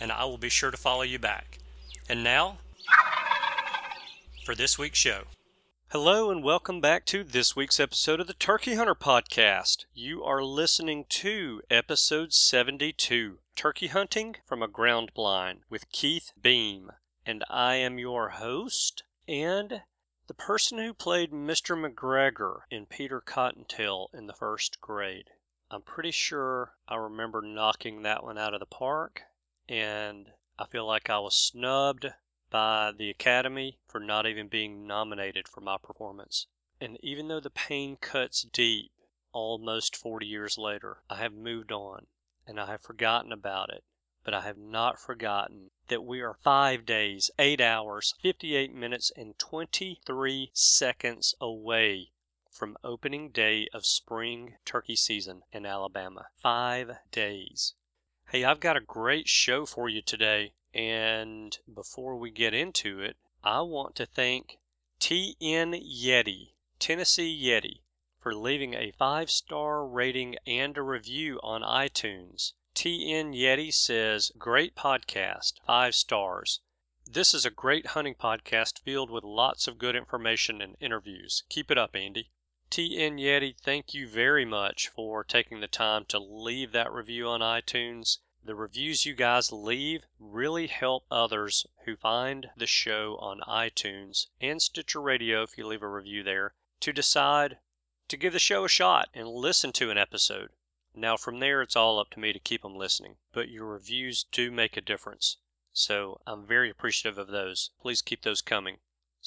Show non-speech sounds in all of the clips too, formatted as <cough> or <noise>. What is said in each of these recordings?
and I will be sure to follow you back. And now, for this week's show. Hello, and welcome back to this week's episode of the Turkey Hunter Podcast. You are listening to episode 72 Turkey Hunting from a Ground Blind with Keith Beam. And I am your host and the person who played Mr. McGregor in Peter Cottontail in the first grade. I'm pretty sure I remember knocking that one out of the park, and I feel like I was snubbed by the Academy for not even being nominated for my performance. And even though the pain cuts deep almost 40 years later, I have moved on and I have forgotten about it. But I have not forgotten that we are five days, eight hours, 58 minutes, and 23 seconds away from opening day of spring turkey season in Alabama. Five days. Hey, I've got a great show for you today. And before we get into it, I want to thank TN Yeti, Tennessee Yeti, for leaving a five star rating and a review on iTunes. TN Yeti says, Great podcast, five stars. This is a great hunting podcast filled with lots of good information and interviews. Keep it up, Andy. TN Yeti, thank you very much for taking the time to leave that review on iTunes. The reviews you guys leave really help others who find the show on iTunes and Stitcher Radio, if you leave a review there, to decide to give the show a shot and listen to an episode. Now, from there, it's all up to me to keep them listening, but your reviews do make a difference. So I'm very appreciative of those. Please keep those coming.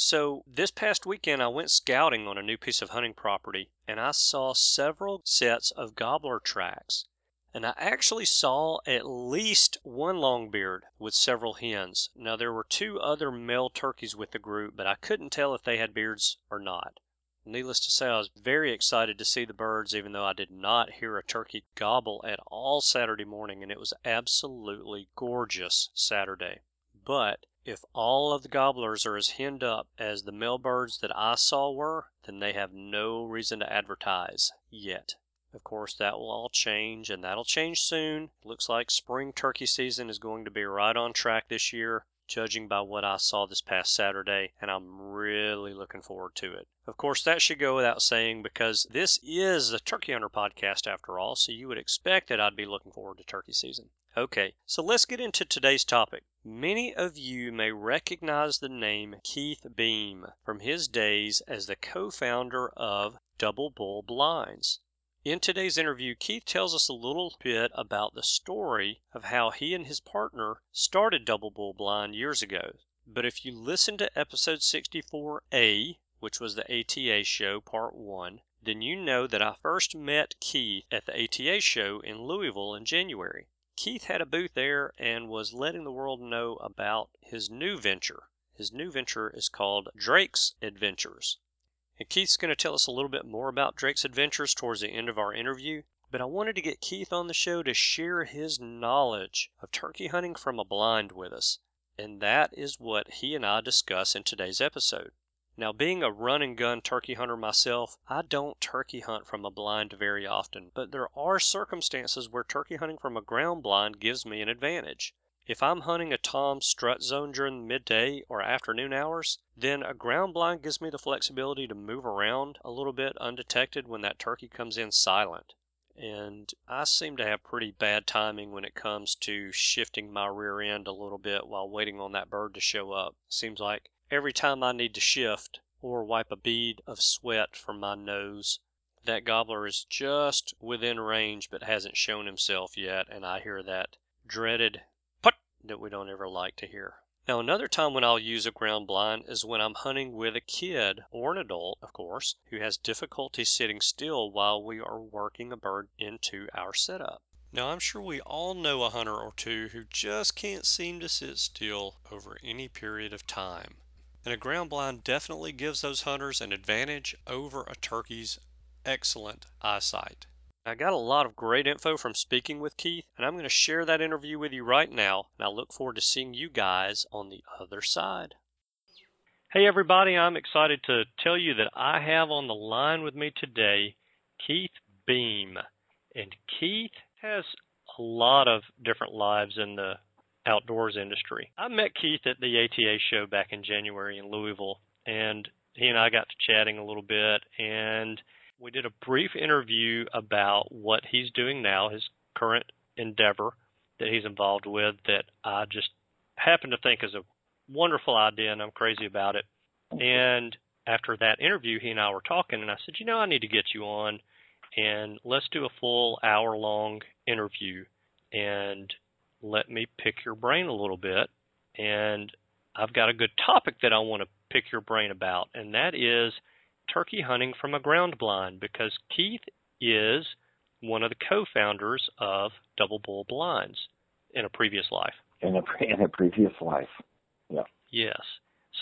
So, this past weekend, I went scouting on a new piece of hunting property and I saw several sets of gobbler tracks. And I actually saw at least one longbeard with several hens. Now, there were two other male turkeys with the group, but I couldn't tell if they had beards or not. Needless to say, I was very excited to see the birds, even though I did not hear a turkey gobble at all Saturday morning, and it was absolutely gorgeous Saturday. But if all of the gobblers are as henned up as the male birds that I saw were, then they have no reason to advertise yet. Of course, that will all change, and that'll change soon. Looks like spring turkey season is going to be right on track this year judging by what I saw this past Saturday, and I'm really looking forward to it. Of course, that should go without saying because this is the Turkey Hunter podcast after all, so you would expect that I'd be looking forward to turkey season. Okay, so let's get into today's topic. Many of you may recognize the name Keith Beam from his days as the co founder of Double Bull Blinds. In today's interview, Keith tells us a little bit about the story of how he and his partner started Double Bull Blind years ago. But if you listen to episode 64A, which was the ATA show, part 1, then you know that I first met Keith at the ATA show in Louisville in January. Keith had a booth there and was letting the world know about his new venture. His new venture is called Drake's Adventures. And Keith's going to tell us a little bit more about Drake's adventures towards the end of our interview. But I wanted to get Keith on the show to share his knowledge of turkey hunting from a blind with us. And that is what he and I discuss in today's episode. Now, being a run and gun turkey hunter myself, I don't turkey hunt from a blind very often, but there are circumstances where turkey hunting from a ground blind gives me an advantage. If I'm hunting a tom strut zone during midday or afternoon hours, then a ground blind gives me the flexibility to move around a little bit undetected when that turkey comes in silent. and I seem to have pretty bad timing when it comes to shifting my rear end a little bit while waiting on that bird to show up. Seems like every time I need to shift or wipe a bead of sweat from my nose, that gobbler is just within range but hasn't shown himself yet, and I hear that dreaded put that we don't ever like to hear. Now, another time when I'll use a ground blind is when I'm hunting with a kid, or an adult, of course, who has difficulty sitting still while we are working a bird into our setup. Now, I'm sure we all know a hunter or two who just can't seem to sit still over any period of time. And a ground blind definitely gives those hunters an advantage over a turkey's excellent eyesight. I got a lot of great info from speaking with Keith, and I'm going to share that interview with you right now, and I look forward to seeing you guys on the other side. Hey, everybody, I'm excited to tell you that I have on the line with me today Keith Beam. And Keith has a lot of different lives in the outdoors industry. I met Keith at the ATA show back in January in Louisville, and he and I got to chatting a little bit, and we did a brief interview about what he's doing now, his current endeavor that he's involved with that I just happen to think is a wonderful idea and I'm crazy about it. And after that interview, he and I were talking, and I said, You know, I need to get you on and let's do a full hour long interview and let me pick your brain a little bit. And I've got a good topic that I want to pick your brain about, and that is turkey hunting from a ground blind because Keith is one of the co-founders of Double Bull Blinds in a previous life. In a in a previous life, yeah. Yes.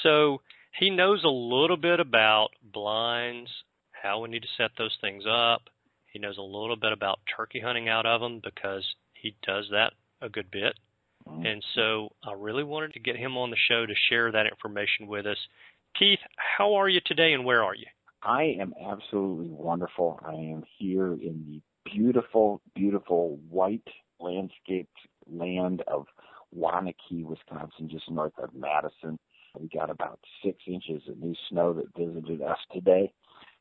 So he knows a little bit about blinds, how we need to set those things up. He knows a little bit about turkey hunting out of them because he does that a good bit. Mm-hmm. And so I really wanted to get him on the show to share that information with us. Keith, how are you today and where are you? I am absolutely wonderful. I am here in the beautiful, beautiful white landscaped land of Waunakee, Wisconsin, just north of Madison. We got about six inches of new snow that visited us today.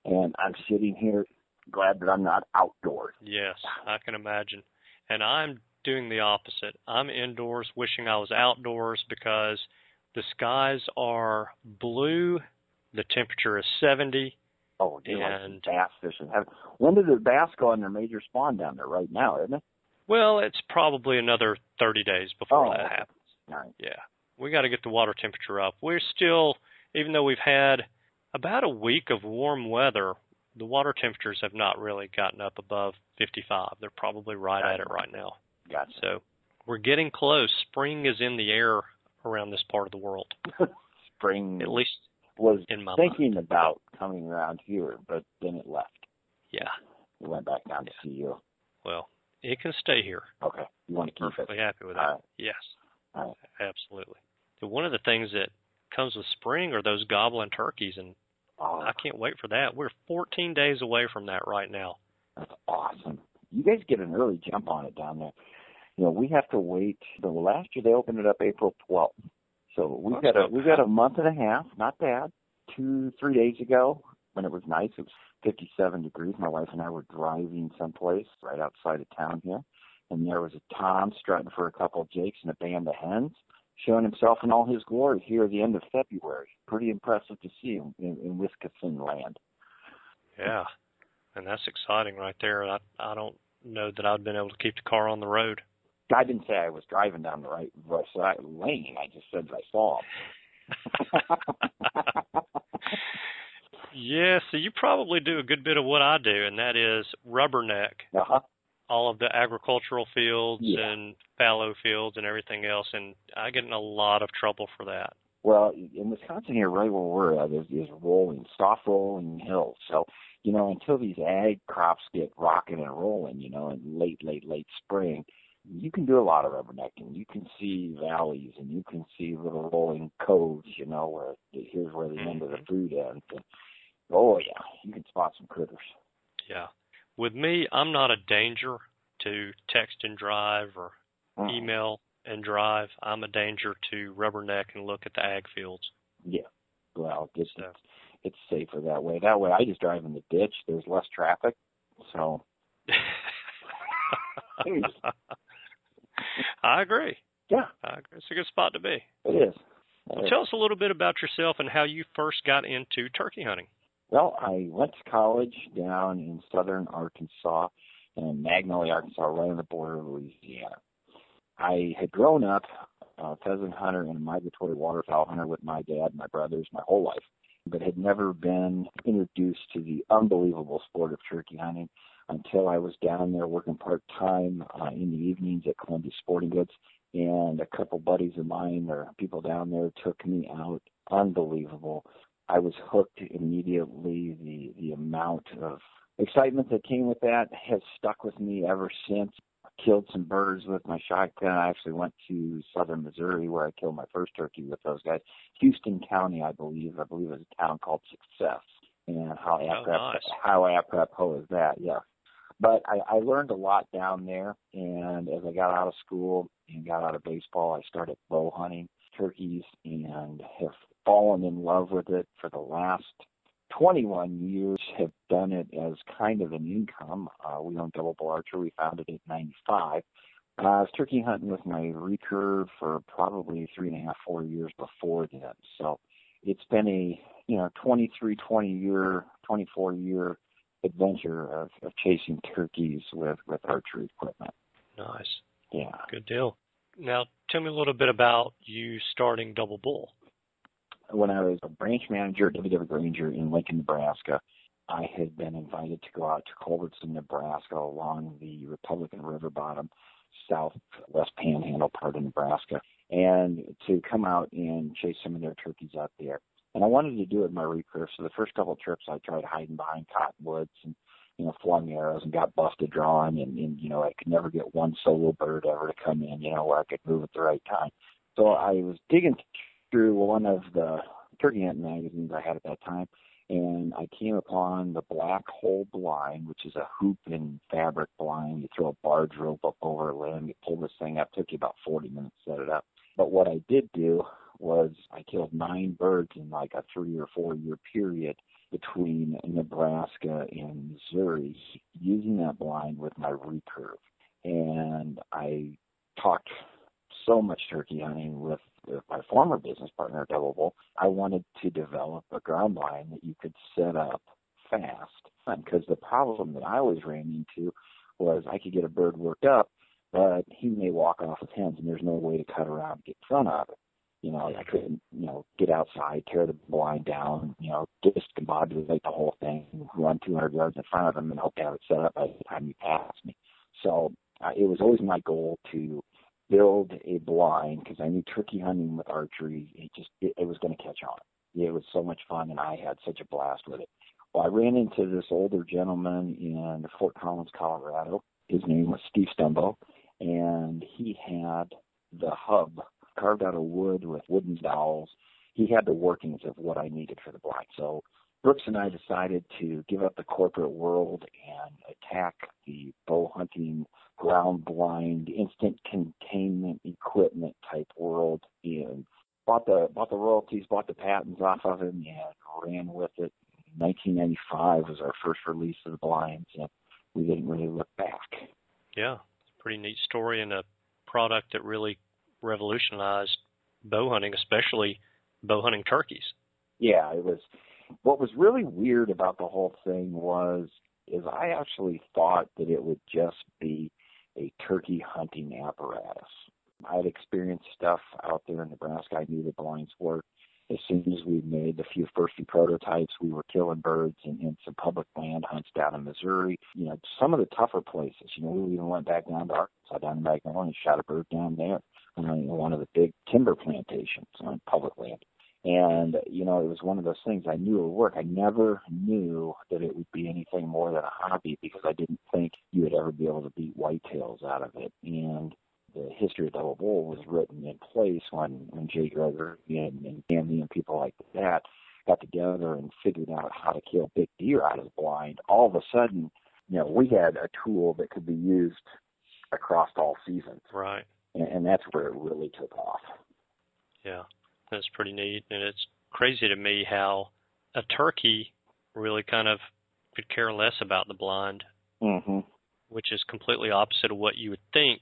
And I'm sitting here glad that I'm not outdoors. Yes, I can imagine. And I'm doing the opposite. I'm indoors wishing I was outdoors because the skies are blue, the temperature is 70, Oh. And bass fishing. When did the bass go on their major spawn down there? Right now, isn't it? Well, it's probably another 30 days before oh, that happens. Right. Yeah. We got to get the water temperature up. We're still, even though we've had about a week of warm weather, the water temperatures have not really gotten up above 55. They're probably right at it right now. Gotcha. So we're getting close. Spring is in the air around this part of the world. <laughs> Spring. At least was in my thinking mind. about coming around here, but then it left. Yeah. We went back down yeah. to see you. Well, it can stay here. Okay. You want to keep Perfectly it? happy with that. Right. Yes. Right. Absolutely. So one of the things that comes with spring are those goblin turkeys, and oh. I can't wait for that. We're 14 days away from that right now. That's awesome. You guys get an early jump on it down there. You know, we have to wait. The last year they opened it up April 12th. So we've got a we've got a month and a half, not bad. Two three days ago when it was nice, it was 57 degrees. My wife and I were driving someplace right outside of town here, and there was a Tom strutting for a couple of jakes and a band of hens, showing himself in all his glory here at the end of February. Pretty impressive to see him in, in Wisconsin land. Yeah, and that's exciting right there. I I don't know that I'd been able to keep the car on the road. I didn't say I was driving down the right side lane. I just said I saw him. <laughs> yeah, so you probably do a good bit of what I do, and that is rubberneck uh-huh. all of the agricultural fields yeah. and fallow fields and everything else, and I get in a lot of trouble for that. Well, in Wisconsin here, right where we're at, is, is rolling, soft rolling hills. So, you know, until these ag crops get rocking and rolling, you know, in late, late, late spring, you can do a lot of rubbernecking. You can see valleys and you can see little rolling coves, you know, where here's where the mm-hmm. end of the food ends. And, oh yeah, you can spot some critters. Yeah. With me, I'm not a danger to text and drive or mm. email and drive. I'm a danger to rubberneck and look at the ag fields. Yeah. Well, so. it's, it's safer that way. That way I just drive in the ditch. There's less traffic. So <laughs> <laughs> I agree. Yeah, I agree. It's a good spot to be. It is. Well, tell us a little bit about yourself and how you first got into turkey hunting. Well, I went to college down in southern Arkansas, in Magnolia, Arkansas, right on the border of Louisiana. I had grown up a pheasant hunter and a migratory waterfowl hunter with my dad and my brothers my whole life, but had never been introduced to the unbelievable sport of turkey hunting until I was down there working part time uh, in the evenings at Columbia Sporting Goods. And a couple buddies of mine or people down there took me out. Unbelievable. I was hooked immediately. The the amount of excitement that came with that has stuck with me ever since. I killed some birds with my shotgun. I actually went to southern Missouri where I killed my first turkey with those guys. Houston County, I believe. I believe it was a town called Success. And how oh, apropos, nice. how apropos is that? Yeah. But I, I learned a lot down there. And as I got out of school and got out of baseball, I started bow hunting turkeys and have fallen in love with it for the last 21 years have done it as kind of an income. Uh, we own Double Bull Archer. We founded it in 95. Uh, I was turkey hunting with my recurve for probably three and a half, four years before then. So it's been a, you know, 23, 20 year, 24 year adventure of, of chasing turkeys with, with archery equipment. Nice. Yeah. Good deal. Now, tell me a little bit about you starting Double Bull. When I was a branch manager at W.W. Grainger in Lincoln, Nebraska, I had been invited to go out to Culbertson, Nebraska along the Republican River bottom, southwest panhandle part of Nebraska, and to come out and chase some of their turkeys out there. And I wanted to do it in my recurve. So the first couple of trips I tried hiding behind cottonwoods and you know, flung arrows and got busted drawing and, and you know, I could never get one solo bird ever to come in, you know, where I could move at the right time. So I was digging through one of the turkey hunting magazines I had at that time and I came upon the black hole blind, which is a hoop and fabric blind. You throw a barge rope up over a limb, you pull this thing up. It took you about 40 minutes to set it up. But what I did do was I killed nine birds in like a three or four year period between Nebraska and Missouri using that blind with my recurve. And I talked so much turkey hunting with, with my former business partner, Double Bull. I wanted to develop a ground blind that you could set up fast. Because the problem that I was ran into was I could get a bird worked up, but he may walk off with hens and there's no way to cut around and get in front of it. You know, I couldn't, you know, get outside, tear the blind down, you know, discombobulate the whole thing, run 200 yards in front of them and hope to have it set up by the time you passed me. So uh, it was always my goal to build a blind because I knew turkey hunting with archery, it just, it, it was going to catch on. It was so much fun and I had such a blast with it. Well, I ran into this older gentleman in Fort Collins, Colorado. His name was Steve Stumbo and he had the hub carved out of wood with wooden dowels. He had the workings of what I needed for the blind. So Brooks and I decided to give up the corporate world and attack the bow hunting, ground blind, instant containment equipment type world and bought the bought the royalties, bought the patents off of him and ran with it. 1995 was our first release of the blinds and we didn't really look back. Yeah, it's a pretty neat story and a product that really revolutionized bow hunting, especially bow hunting turkeys. Yeah, it was. What was really weird about the whole thing was, is I actually thought that it would just be a turkey hunting apparatus. I had experienced stuff out there in Nebraska. I knew the blinds worked. As soon as we made the few first few prototypes, we were killing birds in, in some public land hunts down in Missouri. You know, some of the tougher places. You know, we even went back down to Arkansas, down in Magnolia, and shot a bird down there on one of the big timber plantations on public land. And, you know, it was one of those things I knew it would work. I never knew that it would be anything more than a hobby because I didn't think you would ever be able to beat whitetails out of it. And the history of Double Bull was written in place when, when Jay Gregory and, and Andy and people like that got together and figured out how to kill big deer out of the blind. All of a sudden, you know, we had a tool that could be used across all seasons. Right and, and that's where it really took off. Yeah, that's pretty neat, and it's crazy to me how a turkey really kind of could care less about the blind. Mm-hmm. which is completely opposite of what you would think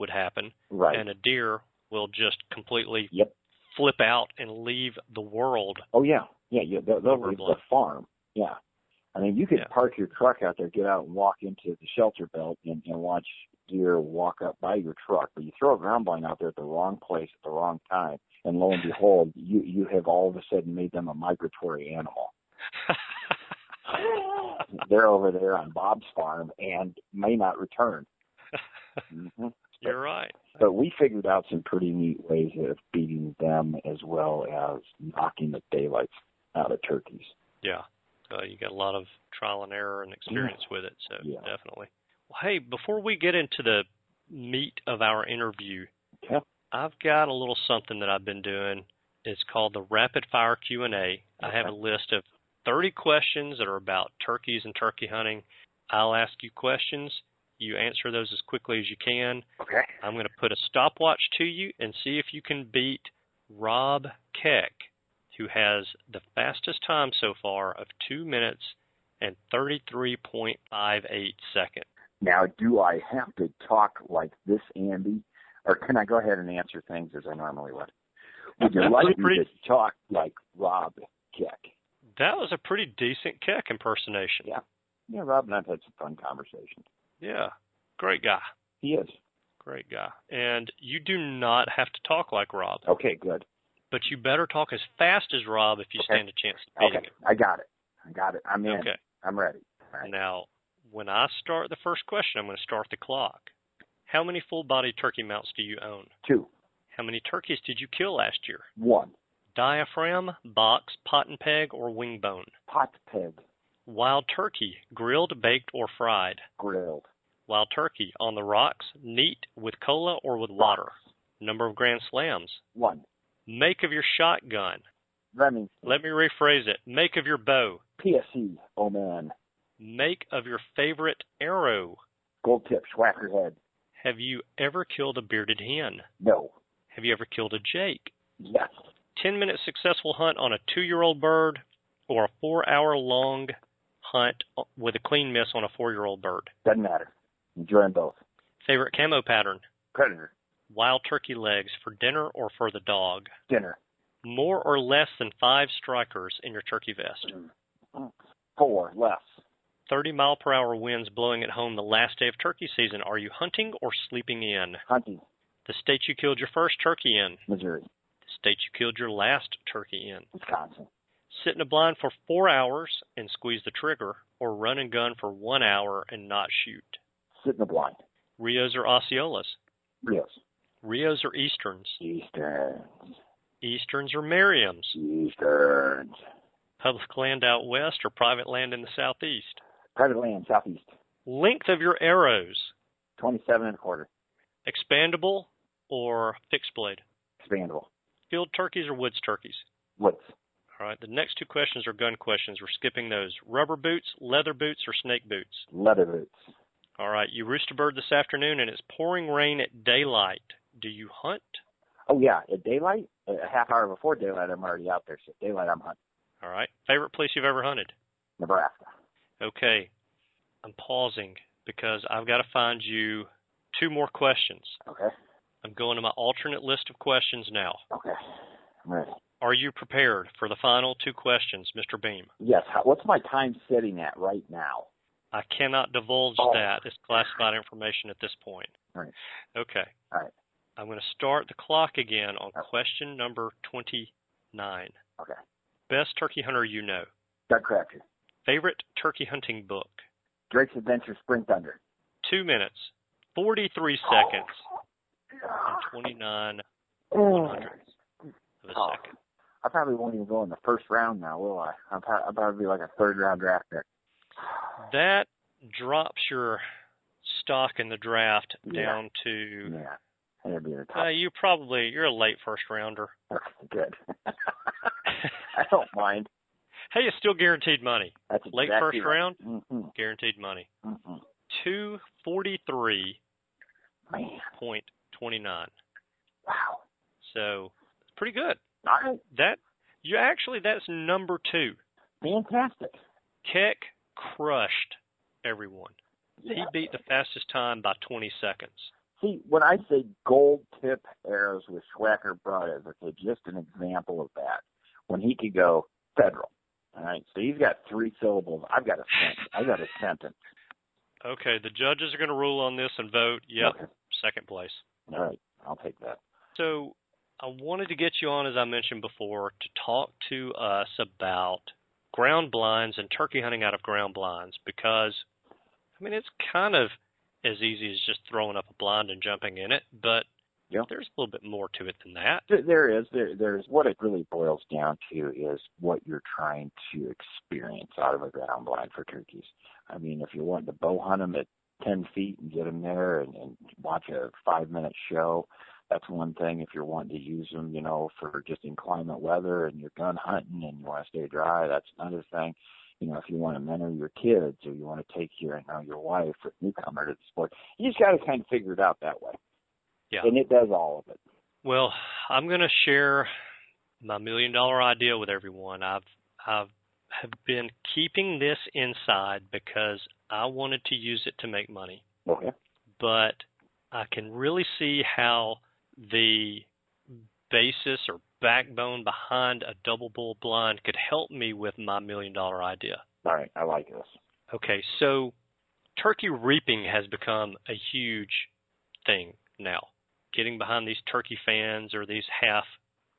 would happen. Right. And a deer will just completely Yep. flip out and leave the world. Oh yeah, yeah, yeah. They'll, they'll leave Overblown. the farm. Yeah. I mean, you could Yeah. park your truck out there, get out and walk into the shelter belt and, and watch deer walk up by your truck. But you throw a ground blind out there at the wrong place at the wrong time, and lo and behold, you you have all of a sudden made them a migratory animal. <laughs> They're over there on Bob's farm and may not return. hmm You're right. But we figured out some pretty neat ways of beating them as well as knocking the daylights out of turkeys. Yeah. So you got a lot of trial and error and experience with it. So Yeah. definitely. Hey, before we get into the meat of our interview, Okay. I've got a little something that I've been doing. It's called the Rapid Fire Q and A. I have a list of 30 questions that are about turkeys and turkey hunting. I'll ask you questions. You answer those as quickly as you can. Okay. I'm going to put a stopwatch to you and see if you can beat Rob Keck, who has the fastest time so far of 2 minutes and 33.58 seconds. Now, do I have to talk like this, Andy, or can I go ahead and answer things as I normally would? Would you like me to talk like Rob Keck? That was a pretty decent Keck impersonation. Yeah. Yeah, Rob and I've had some fun conversations. Yeah. Great guy. He is. Great guy. And you do not have to talk like Rob, Okay, good. but you better talk as fast as Rob if you Okay. stand a chance of beating Okay, I got it. I got it. I'm in. Okay. I'm ready. Right. Now, when I start the first question, I'm going to start the clock. How many full body turkey mounts do you own? Two. How many turkeys did you kill last year? One. Diaphragm, box, pot and peg, or wing bone? Pot pig Wild turkey, grilled, baked, or fried? grilled. Wild turkey, on the rocks, neat, with cola, or with water? Number of grand slams? One. Make of your shotgun. Means Let me rephrase it. Make of your bow. PSE. Oh man. Make of your favorite arrow. Gold tip. Swhacker head. Have you ever killed a bearded hen? No. Have you ever killed a jake? Yes. 10 minute successful hunt on a two year old bird or a four hour long hunt with a clean miss on a four year old bird. Doesn't matter. Enjoy them both. Favorite camo pattern? Predator. Wild turkey legs for dinner or for the dog. Dinner. More or less than five strikers in your turkey vest. Mm. Four. Less. 30 mile per hour winds blowing at home the last day of turkey season. Are you hunting or sleeping in? Hunting. The state you killed your first turkey in. Missouri. The state you killed your last turkey in. Wisconsin. sit in a blind for four hours and squeeze the trigger, or run and gun for one hour and not shoot. Sit in the blind. Rios or Osceolas. Rios. Rios or Easterns. Easterns. Easterns or Merriams. Easterns. Public land out west or private land in the southeast. Private land. Southeast. Length of your arrows. 27 and a quarter. Expandable or fixed blade. Expandable. Field turkeys or woods turkeys. Woods. All right, the next two questions are gun questions. We're skipping those. Rubber boots, leather boots, or snake boots. Leather boots. All right, you roost a bird this afternoon and it's pouring rain at daylight. Do you hunt? Oh yeah, at daylight, a half hour before daylight, I'm already out there. So daylight, I'm hunting. All right. Favorite place you've ever hunted? Nebraska. Okay. I'm pausing because I've got to find you two more questions. Okay. I'm going to my alternate list of questions now. Okay. I'm ready. Are you prepared for the final two questions, Mr. Beam? Yes. What's my time sitting at right now? I cannot divulge Oh. that. It's classified information at this point. All right. Okay. All right. I'm going to start the clock again on question number 29. Okay. Best turkey hunter you know. Doug Crabtree. Favorite turkey hunting book. Drake's Adventure Spring Thunder. Two minutes, 43 seconds, and 29 Oh. hundredths of a Oh. second. I probably won't even go in the first round now, will I? I'll probably, be like a third round draft pick. That drops your stock in the draft Yeah. down to Yeah. Be the uh, you probably you're a late first rounder. Good. <laughs> <laughs> I don't mind. Hey, it's still guaranteed money. That's Late first right. round, Mm-hmm. guaranteed money. Mm-hmm. Two forty three point twenty nine. wow. So pretty good. All right. That you actually that's number two. Fantastic. Keck crushed everyone. he beat the fastest time by 20 seconds. See, when I say gold tip arrows with Swhacker brothers, okay, just an example of that. When he could go federal. All right, so he's got three syllables. I've got a sentence. I've got a sentence. Okay, the judges are going to rule on this and vote. Yep, Okay. second place. All right, I'll take that. So I wanted to get you on, as I mentioned before, to talk to us about ground blinds and turkey hunting out of ground blinds because, I mean, it's kind of as easy as just throwing up a blind and jumping in it, but Yeah. there's a little bit more to it than that. There- is. There, there's what it really boils down to is what you're trying to experience out of a ground blind for turkeys. I mean, if you're wanting to bow hunt them at 10 feet and get them there and, and watch a five minute show, that's one thing. If you're wanting to use them, you know, for just inclement weather and you're gun hunting and you want to stay dry, that's another thing. You know, if you want to mentor your kids or you want to take your, you know, your wife or newcomer to the sport, you just got to kind of figure it out that way. Yeah. And it does all of it. Well, I'm going to share my million dollar idea with everyone. I've I've have been keeping this inside because I wanted to use it to make money. Okay. But I can really see how the basis or backbone behind a double bull blind could help me with my million dollar idea. All right. I like this. Okay, so turkey reaping has become a huge thing now. Getting behind these turkey fans or these half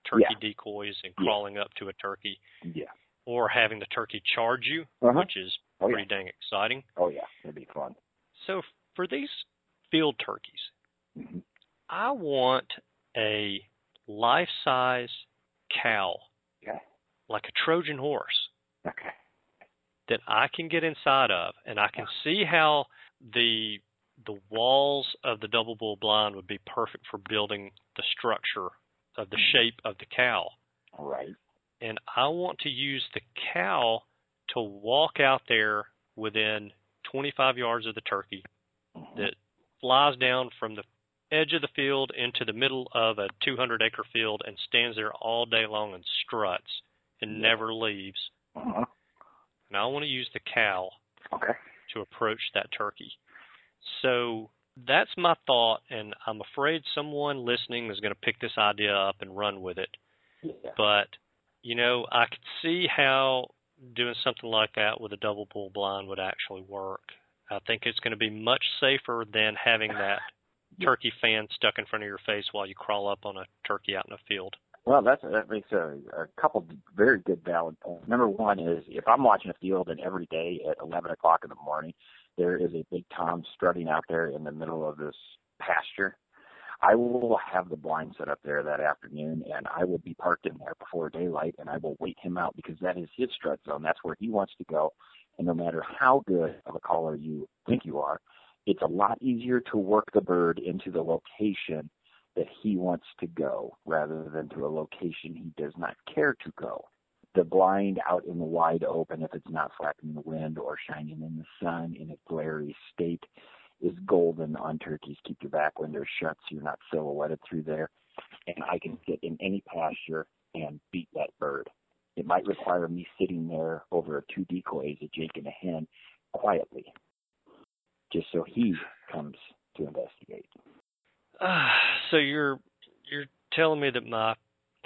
turkey Yeah. decoys and Yeah. crawling up to a turkey, Yeah. or having the turkey charge you, Uh-huh. which is Oh, yeah. pretty dang exciting. Oh, yeah. It'd be fun. So for these field turkeys, hmm I want a life size cow, Okay. like a Trojan horse, Okay. that I can get inside of, and I can see how the the walls of the double bull blind would be perfect for building the structure of the shape of the cow. Right. And I want to use the cow to walk out there within 25 yards of the turkey Mhm. that flies down from the edge of the field into the middle of a 200 acre field and stands there all day long and struts and Yeah. never leaves. Uh-huh. And I want to use the cow Okay. to approach that turkey. So that's my thought, and I'm afraid someone listening is going to pick this idea up and run with it. Yeah. But, you know, I could see how doing something like that with a double bull blind would actually work. I think it's going to be much safer than having that <laughs> turkey fan stuck in front of your face while you crawl up on a turkey out in a field. Well, that's that makes a, a couple very good valid points. Number one is if I'm watching a field and every day at 11 o'clock in the morning there is a big tom strutting out there in the middle of this pasture, I will have the blind set up there that afternoon and I will be parked in there before daylight and I will wait him out because that is his strut zone. That's where he wants to go. And no matter how good of a caller you think you are, it's a lot easier to work the bird into the location that he wants to go rather than to a location he does not care to go. The blind out in the wide open, if it's not flapping in the wind or shining in the sun in a glary state, is golden on turkeys. Keep your back windows shut so you're not silhouetted through there. And I can sit in any pasture and beat that bird. It might require me sitting there over two decoys, a jake and a hen, quietly, just so he comes to investigate. Ah, so you're you're telling me that my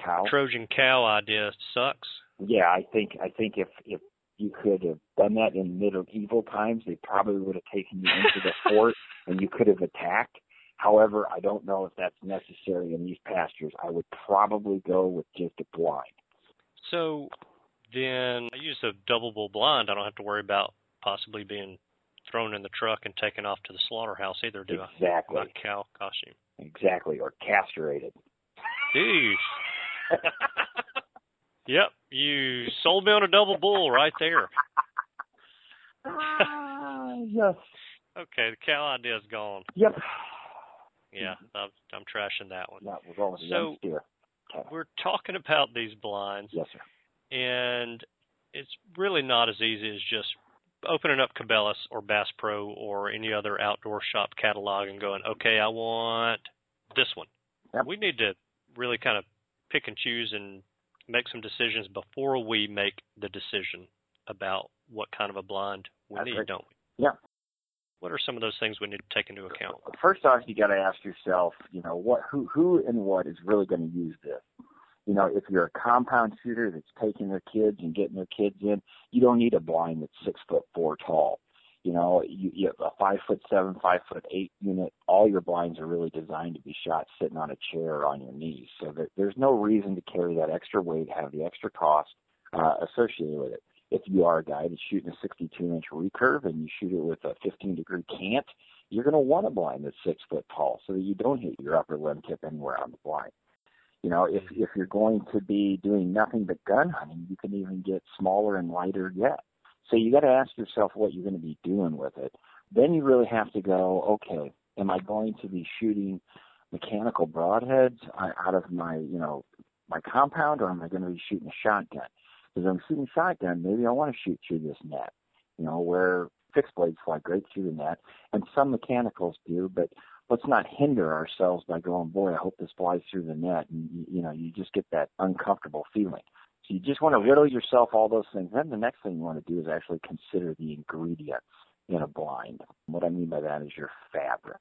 Cow. Trojan cow idea sucks? Yeah, I think I think if if you could have done that in medieval times, they probably would have taken you into the <laughs> fort and you could have attacked. However, I don't know if that's necessary in these pastures. I would probably go with just a blind. So then I use a double bull blind. I don't have to worry about possibly being thrown in the truck and taken off to the slaughterhouse either, do I? Exactly. Cow costume. Exactly. Or castrated. Jeez. <laughs> Yep, you sold me on a double bull right there. Ah, yes. Okay, the cow idea's gone. Yep. Yeah, I'm, I'm trashing that one. That was all the So- steer. We're talking about these blinds, Yes, sir. and it's really not as easy as just opening up Cabela's or Bass Pro or any other outdoor shop catalog and going, okay, I want this one. Yep. We need to really kind of pick and choose and make some decisions before we make the decision about what kind of a blind we That's need, right. don't we? Yeah. what are some of those things we need to take into account? First off, you got to ask yourself, you know, what, who, who, and what is really going to use this. You know, if you're a compound shooter that's taking their kids and getting their kids in, you don't need a blind that's six foot four tall. You know, you, you have a five foot seven, five foot eight unit. All your blinds are really designed to be shot sitting on a chair or on your knees. So there, there's no reason to carry that extra weight, have the extra cost uh, associated with it. If you are a guy that's shooting a 62 inch recurve and you shoot it with a 15 degree cant, you're going to want a blind that's six foot tall so that you don't hit your upper limb tip anywhere on the blind. You know, if if you're going to be doing nothing but gun hunting, you can even get smaller and lighter yet. So you got to ask yourself what you're going to be doing with it. Then you really have to go, okay, am I going to be shooting mechanical broadheads out of my, you know, my compound, or am I going to be shooting a shotgun? Because I'm shooting shotgun, maybe I want to shoot through this net, you know, where fixed blades fly great through the net, and some mechanicals do, but let's not hinder ourselves by going, boy, I hope this flies through the net, and you, know, you just get that uncomfortable feeling. So you just want to riddle yourself all those things. Then the next thing you want to do is actually consider the ingredients in a blind. What I mean by that is your fabric.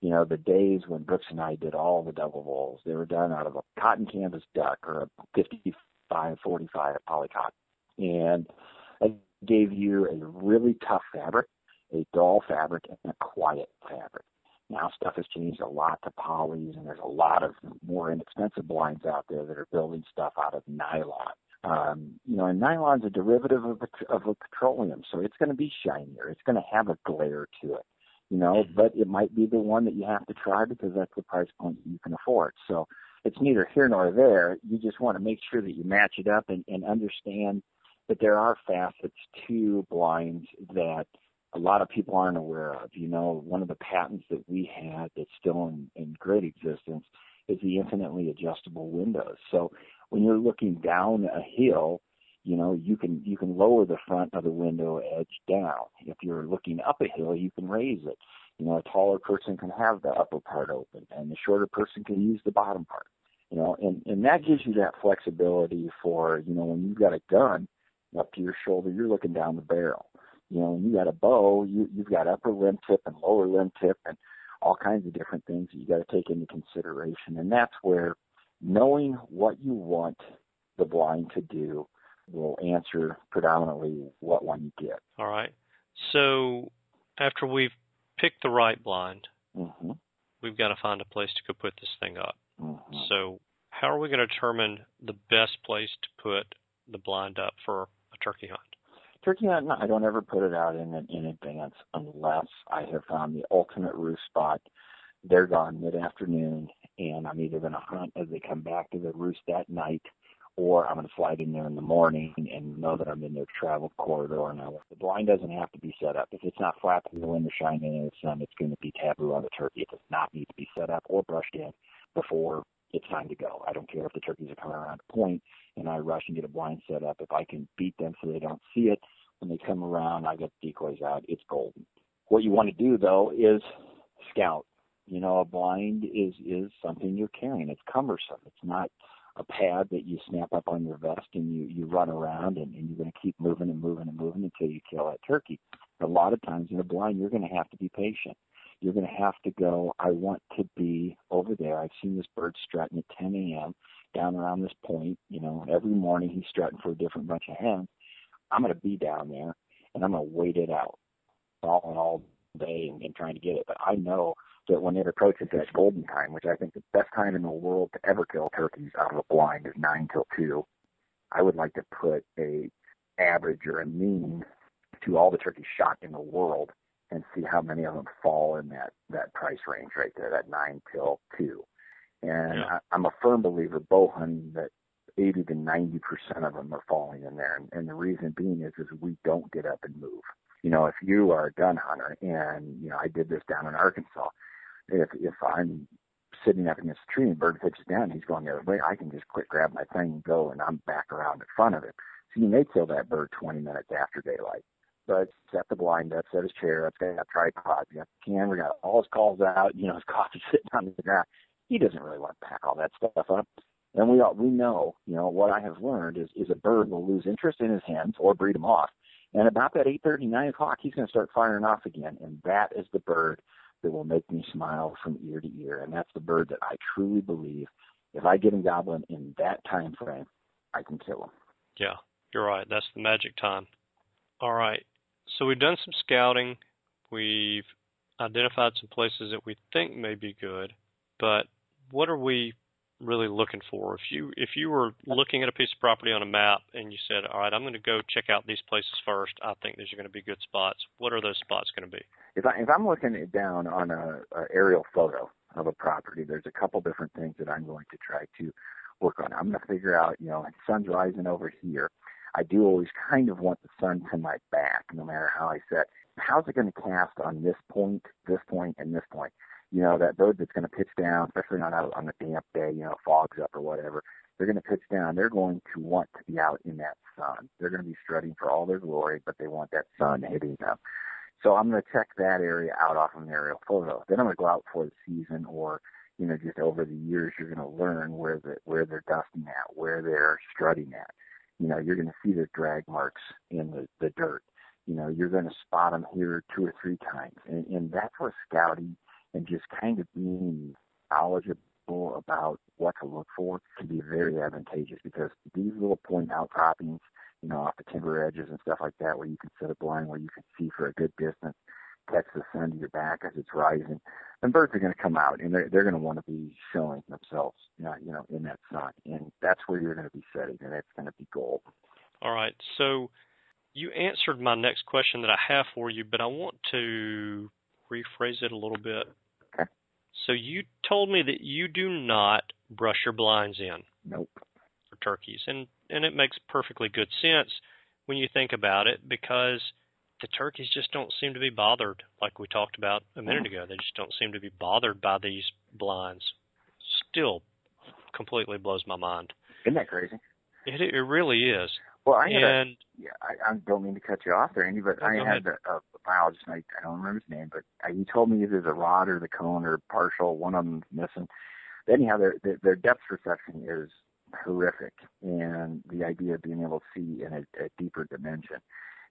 You know, the days when Brooks and I did all the double bulls, they were done out of a cotton canvas duck or a 55, 45 polycotton. And it gave you a really tough fabric, a dull fabric, and a quiet fabric. Now stuff has changed a lot to polys, and there's a lot of more inexpensive blinds out there that are building stuff out of nylon. Um, you know, and nylon's a derivative of a, of a petroleum, so it's going to be shinier. It's going to have a glare to it, you know, mm-hmm. but it might be the one that you have to try because that's the price point you can afford. So it's neither here nor there. You just want to make sure that you match it up and, and understand that there are facets to blinds that a lot of people aren't aware of. You know, one of the patents that we had that's still in, in great existence is the infinitely adjustable windows. So when you're looking down a hill, you know, you can you can lower the front of the window edge down. If you're looking up a hill, you can raise it. You know, a taller person can have the upper part open and the shorter person can use the bottom part. You know, and, and that gives you that flexibility for, you know, when you've got a gun up to your shoulder, you're looking down the barrel you know, when you got a bow, you you've got upper limb tip and lower limb tip and all kinds of different things that you got to take into consideration. And that's where knowing what you want the blind to do will answer predominantly what one you get. All right. So after we've picked the right blind, mm-hmm. we've got to find a place to go put this thing up. Mm-hmm. So how are we going to determine the best place to put the blind up for a turkey hunt? Turkey hunt, I don't ever put it out in in advance unless I have found the ultimate roost spot. They're gone mid afternoon, and I'm either going to hunt as they come back to the roost that night, or I'm going to slide in there in the morning and know that I'm in their travel corridor. Now, the blind doesn't have to be set up. If it's not flapping the wind or shining in the sun, it's going to be taboo on the turkey. It does not need to be set up or brushed in before it's time to go. I don't care if the turkeys are coming around a point and I rush and get a blind set up. If I can beat them so they don't see it, when they come around, I get decoys out. It's golden. What you want to do though is scout. You know, a blind is is something you're carrying. It's cumbersome. It's not a pad that you snap up on your vest and you you run around and, and you're going to keep moving and moving and moving until you kill that turkey. A lot of times in a blind, you're going to have to be patient you're going to have to go, I want to be over there. I've seen this bird strutting at 10 a.m. down around this point. You know, every morning he's strutting for a different bunch of hens. I'm going to be down there and I'm going to wait it out all and all day and, and trying to get it. But I know that when it approaches that golden time, which I think the best time in the world to ever kill turkeys out of a blind is nine till two, I would like to put a average or a mean to all the turkeys shot in the world and see how many of them fall in that that price range right there, that nine till two. And yeah. I, I'm a firm believer hunting that 80 to 90 percent of them are falling in there, and, and the reason being is is we don't get up and move. You know, if you are a gun hunter, and you know, I did this down in Arkansas. If if I'm sitting up against a tree and bird pitches down, he's going the other way. I can just quick grab my thing and go, and I'm back around in front of him. So you may kill that bird 20 minutes after daylight but set the blind up, set his chair up, got a tripod, got the camera, got all his calls out, you know, his <laughs> coffee sitting on the ground. He doesn't really want to pack all that stuff up. And we all, we know, you know, what I have learned is, is a bird will lose interest in his hens or breed them off And about that 8:30, 9 o'clock, he's going to start firing off again, and that is the bird that will make me smile from ear to ear. And that's the bird that I truly believe, if I get him gobbling in that time frame, I can kill him. Yeah, you're right. That's the magic time. All right. So we've done some scouting. We've identified some places that we think may be good, but what are we really looking for? If you if you were looking at a piece of property on a map and you said, "All right, I'm going to go check out these places first. I think these are going to be good spots." What are those spots going to be? If I if I'm looking it down on a, a aerial photo of a property, there's a couple different things that I'm going to try to work on. I'm going to figure out, you know, sun's rising over here. I do always kind of want the sun to my back, no matter how I set. How's it going to cast on this point, this point, and this point? You know, that bird that's going to pitch down, especially not out on a damp day, you know, fog's up or whatever. They're going to pitch down. They're going to want to be out in that sun. They're going to be strutting for all their glory, but they want that sun hitting them. So I'm going to check that area out off of an aerial photo. Then I'm going to go out for the season or you know, just over the years, you're going to learn where the where they're dusting at, where they're strutting at. You know, you're going to see their drag marks in the the dirt. You know, you're going to spot them here two or three times, and, and that's where scouting and just kind of being knowledgeable about what to look for can be very advantageous because these little point outcroppings, you know, off the timber edges and stuff like that, where you can set a blind where you can see for a good distance, catch the sun to your back as it's rising, and birds are going to come out and they're they're going to want to be showing themselves, you know, you know, in that sun, and that's where you're going to be setting, and it's going to be gold. All right, so you answered my next question that I have for you, but I want to rephrase it a little bit. Okay. So you told me that you do not brush your blinds in. Nope. For turkeys, and and it makes perfectly good sense when you think about it because the turkeys just don't seem to be bothered, like we talked about a minute ago. They just don't seem to be bothered by these blinds. Still, completely blows my mind. Isn't that crazy? It it really is. Well, I had and a, yeah, I, I don't mean to cut you off there, Andy, but I had a, a biologist, and I, I don't remember his name, but uh, he told me either the rod or the cone or partial, one of them's missing. Anyhow, their, their their depth perception is horrific, and the idea of being able to see in a, a deeper dimension.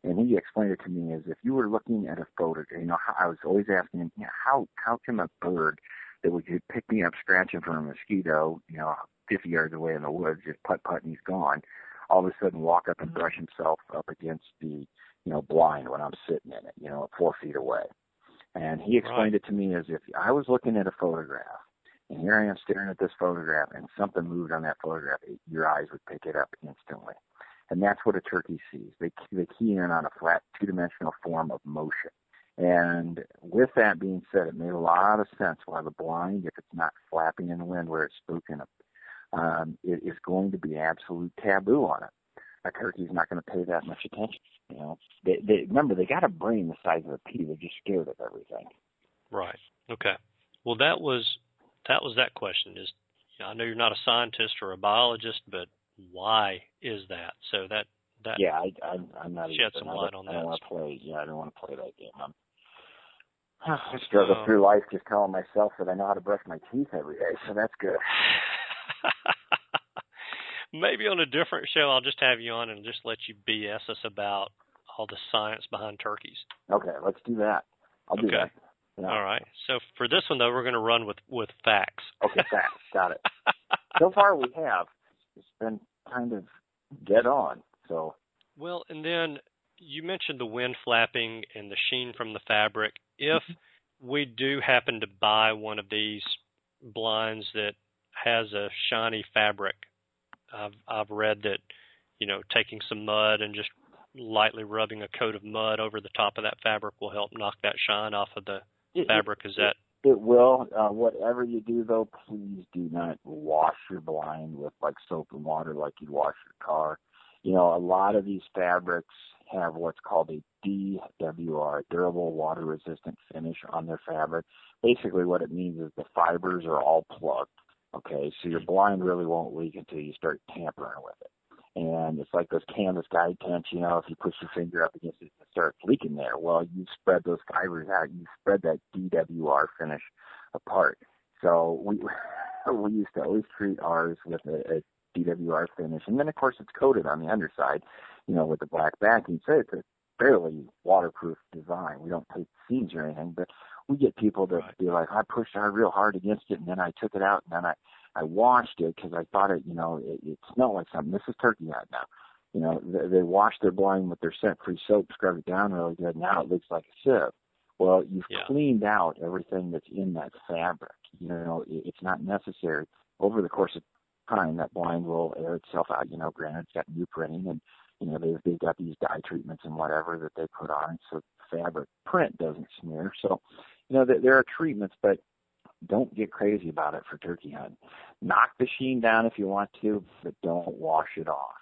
And he explained it to me as if you were looking at a photo. You know, I was always asking him, you know, how how can a bird that would pick me up scratching from a mosquito, you know, 50 yards away in the woods, just putt putt and he's gone, all of a sudden walk up and brush himself up against the, you know, blind when I'm sitting in it, you know, four feet away. And he explained it to me as if I was looking at a photograph, and here I am staring at this photograph, and something moved on that photograph. Your eyes would pick it up instantly. And that's what a turkey sees. They they key in on a flat two dimensional form of motion. And with that being said, it made a lot of sense why the blind, if it's not flapping in the wind where it's spooking them, um, it is going to be absolute taboo on it. A turkey's not going to pay that much attention. You know, they, they remember they got a brain the size of a pea. They're just scared of everything. right, okay. Well, that was that was that question. Is I know you're not a scientist or a biologist, but why is that? So that that Yeah, I, I'm, I'm not. Shed some light don't- I don't want to play. Yeah, I don't want to play that game. I'm, <sighs> I struggle So- through life just telling myself that I know how to brush my teeth every day, so that's good. <laughs> Maybe on a different show, I'll just have you on and just let you BS us about all the science behind turkeys. Okay, let's do that. I'll do Okay. that. Yeah. All right. So for this one though, we're going to run with with facts. Okay, facts. Got it. <laughs> So far we have. It's been kind of dead on. So Well, and then you mentioned the wind flapping and the sheen from the fabric. If mm-hmm. we do happen to buy one of these blinds that has a shiny fabric, I've I've read that you know taking some mud and just lightly rubbing a coat of mud over the top of that fabric will help knock that shine off of the it, fabric. Is that It will. Uh, whatever you do, though, please do not wash your blind with like soap and water like you'd wash your car. You know, a lot of these fabrics have what's called a DWR, durable water resistant finish on their fabric. Basically, what it means is the fibers are all plugged. Okay, so your blind really won't leak until you start tampering with it. And it's like those canvas guide tents, you know, if you push your finger up against it, it starts leaking there. Well, you spread those fibers out, you spread that DWR finish apart. So we <laughs> we used to always treat ours with a, a DWR finish, and then of course it's coated on the underside, you know, with the black backing. So it's a fairly waterproof design. We don't take seams or anything, but we get people that be like, I pushed hard real hard against it, and then I took it out, and then I I washed it because I thought it, you know, it, it smelled like something. This is turkey hunt now. You know, they, they wash their blind with their scent-free soap, scrub it down really good. Now it looks like a sieve. Well, you've Yeah. cleaned out everything that's in that fabric. You know, it, it's not necessary. Over the course of time, that blind will air itself out. You know, granted, it's got new printing and you know they've they've got these dye treatments and whatever that they put on so the fabric print doesn't smear. So, you know, there, there are treatments, but don't get crazy about it for turkey hunting. Knock the sheen down if you want to, but don't wash it off.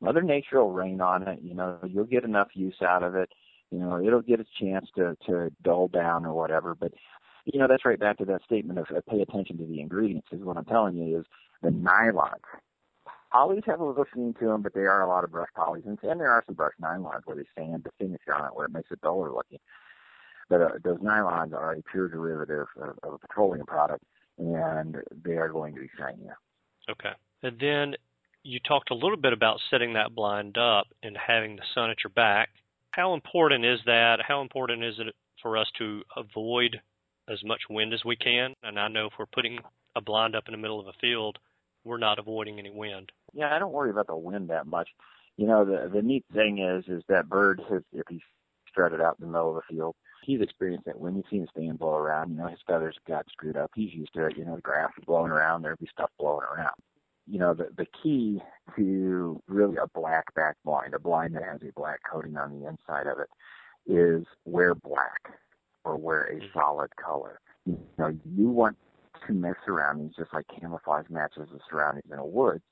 Mother Nature will rain on it. You know, you'll get enough use out of it. You know, it'll get a chance to to dull down or whatever. But you know, that's right back to that statement of uh, pay attention to the ingredients. Is what I'm telling you is the nylons. Polys have a little sheen to them, but they are a lot of brush polys, and, and there are some brush nylons where they sand the finish on it, where it makes it duller looking. But uh, those nylons are a pure derivative of, of a petroleum product, and they are going to be shinier. Okay. And then you talked a little bit about setting that blind up and having the sun at your back. How important is that? How important is it for us to avoid as much wind as we can? And I know if we're putting a blind up in the middle of a field, we're not avoiding any wind. Yeah, I don't worry about the wind that much. You know, the the neat thing is, is that bird, if, if he's strutted out in the middle of the field, he's experienced that wind. You've seen his fan blow around. You know, his feathers got screwed up. He's used to it. You know, the grass is blowing around. There'd be stuff blowing around. You know, the the key to really a black back blind, a blind that has a black coating on the inside of it, is wear black or wear a Mhm. solid color. You know, you want to mix surroundings just like camouflage matches the surroundings in a woods.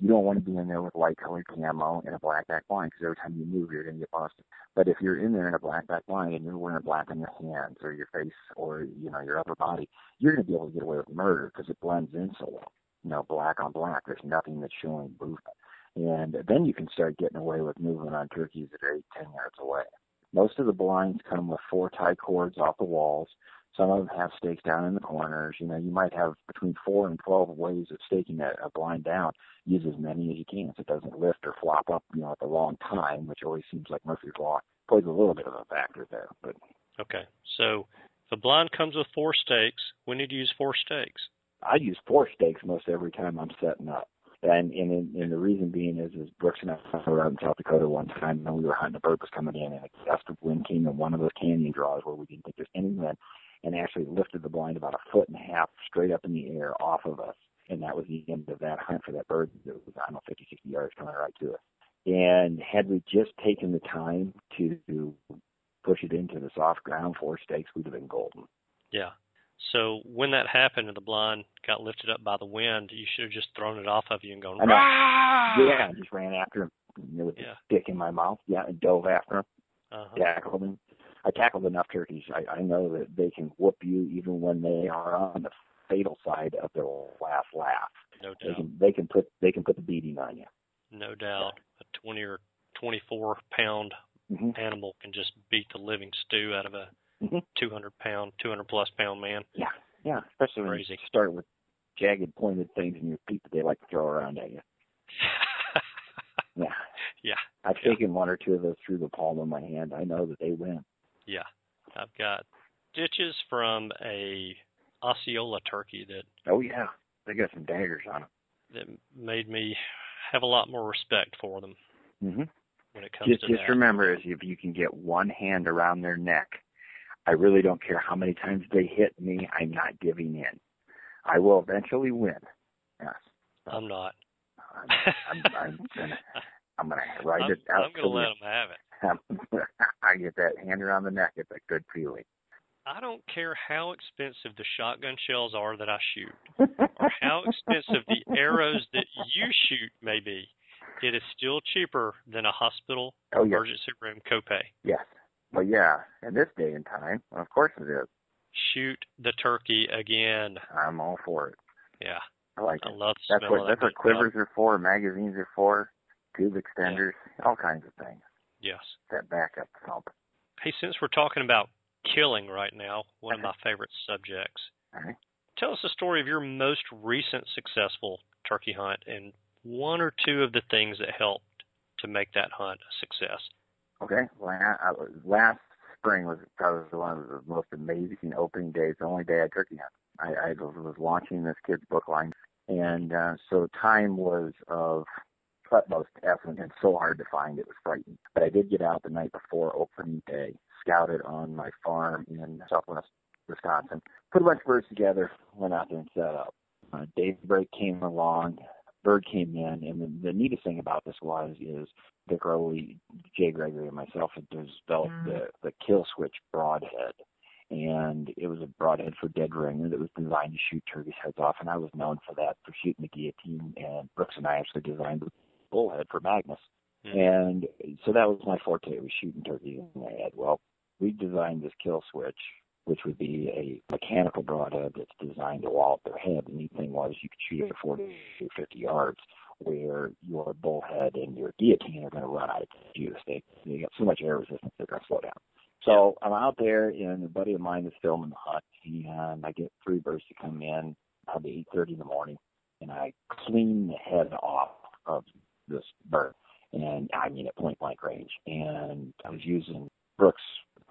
You don't want to be in there with light colored camo and a black back blind because every time you move, you're going to get busted. But if you're in there in a black back blind and you're wearing black on your hands or your face or you know your upper body, you're going to be able to get away with murder because it blends in so well. You know, black on black. There's nothing that's showing movement, and then you can start getting away with movement on turkeys that are eight, ten yards away. Most of the blinds come with four tie cords off the walls. Some of them have stakes down in the corners. You know, you might have between four and twelve ways of staking a, a blind down. Use as many as you can so it doesn't lift or flop up, you know, at the wrong time, which always seems like Murphy's Law plays a little bit of a factor there. But Okay. So if a blind comes with four stakes, we need to use four stakes. I use four stakes most every time I'm setting up. And and, and the reason being is is Brooks and I were out in South Dakota one time and we were hunting a bird was coming in and a gust of wind came in one of those canyon draws where we didn't think there's any wind and actually lifted the blind about a foot and a half straight up in the air off of us. And that was the end of that hunt for that bird. It was, I don't know, 50, 60 yards coming right to us. And had we just taken the time to push it into the soft ground, four stakes, we'd have been golden. Yeah. So when that happened and the blind got lifted up by the wind, you should have just thrown it off of you and gone. "Rah!" Yeah, I just ran after him with Yeah. the stick in my mouth. Yeah, and dove after him, Uh-huh. tackled him. I tackled enough turkeys. I, I know that they can whoop you even when they are on the fatal side of their last laugh. No They doubt. can they can put they can put the beating on you. No doubt. A 20 or 24 pound hmm animal can just beat the living stew out of a hmm 200 pound, 200 plus pound man. Yeah, yeah. Especially when you start with jagged, pointed things in your feet that they like to throw around at you. <laughs> Yeah. Yeah. I've Yeah. taken one or two of those through the palm of my hand. I know that they win. Yeah. I've got ditches from a Osceola turkey that Oh yeah, they got some daggers on them. that made me have a lot more respect for them hmm when it comes Just to just that. remember, is if you can get one hand around their neck, I really don't care how many times they hit me. I'm not giving in. I will eventually win. Yes, I'm not. I'm, I'm, I'm gonna I'm gonna <laughs> ride I'm, it out. I'm going to till let them have it. <laughs> I get that hand around the neck. It's a good feeling. I don't care how expensive the shotgun shells are that I shoot, or how expensive the arrows that you shoot may be. It is still cheaper than a hospital Oh yeah, emergency room copay. yes. But yeah, in this day and time, of course it is. Shoot the turkey again. I'm all for it. Yeah, I like I it. love the That's smell what of that's what quivers are for. Magazines are for. Tube extenders, all kinds of things. Yes. That backup thump. Hey, since we're talking about killing right now, one of my favorite subjects, right. tell us the story of your most recent successful turkey hunt and one or two of the things that helped to make that hunt a success. Okay, last spring was probably one of the most amazing opening days. The only day I turkey hunt. I, I was launching this kid's book line, and uh, so time was of utmost essence and so hard to find it was frightening. But I did get out the night before opening day, scouted on my farm in southwest Wisconsin, put a bunch of birds together, went out there and set up. Uh, daybreak came along, bird came in, and the, the neatest thing about this was is Dick Rowley, Jay Gregory, and myself had developed mm. the the kill switch broadhead, and it was a broadhead for dead ringer that was designed to shoot turkeys' heads off, and I was known for that for shooting the guillotine, and Brooks and I actually designed the bullhead for Magnus, mm. and so that was my forte was shooting turkeys in the head. Well, we designed this kill switch which would be a mechanical broadhead that's designed to wall up their head. The neat thing was you could shoot it at 40 or 50 yards, where your bullhead and your guillotine are going to run out of juice. They they got so much air resistance they're going to slow down. So I'm out there, and a buddy of mine is filming the hunt, and I get three birds to come in probably 8:30 in the morning, and I clean the head off of this bird, and I mean at point blank range. And I was using Brooks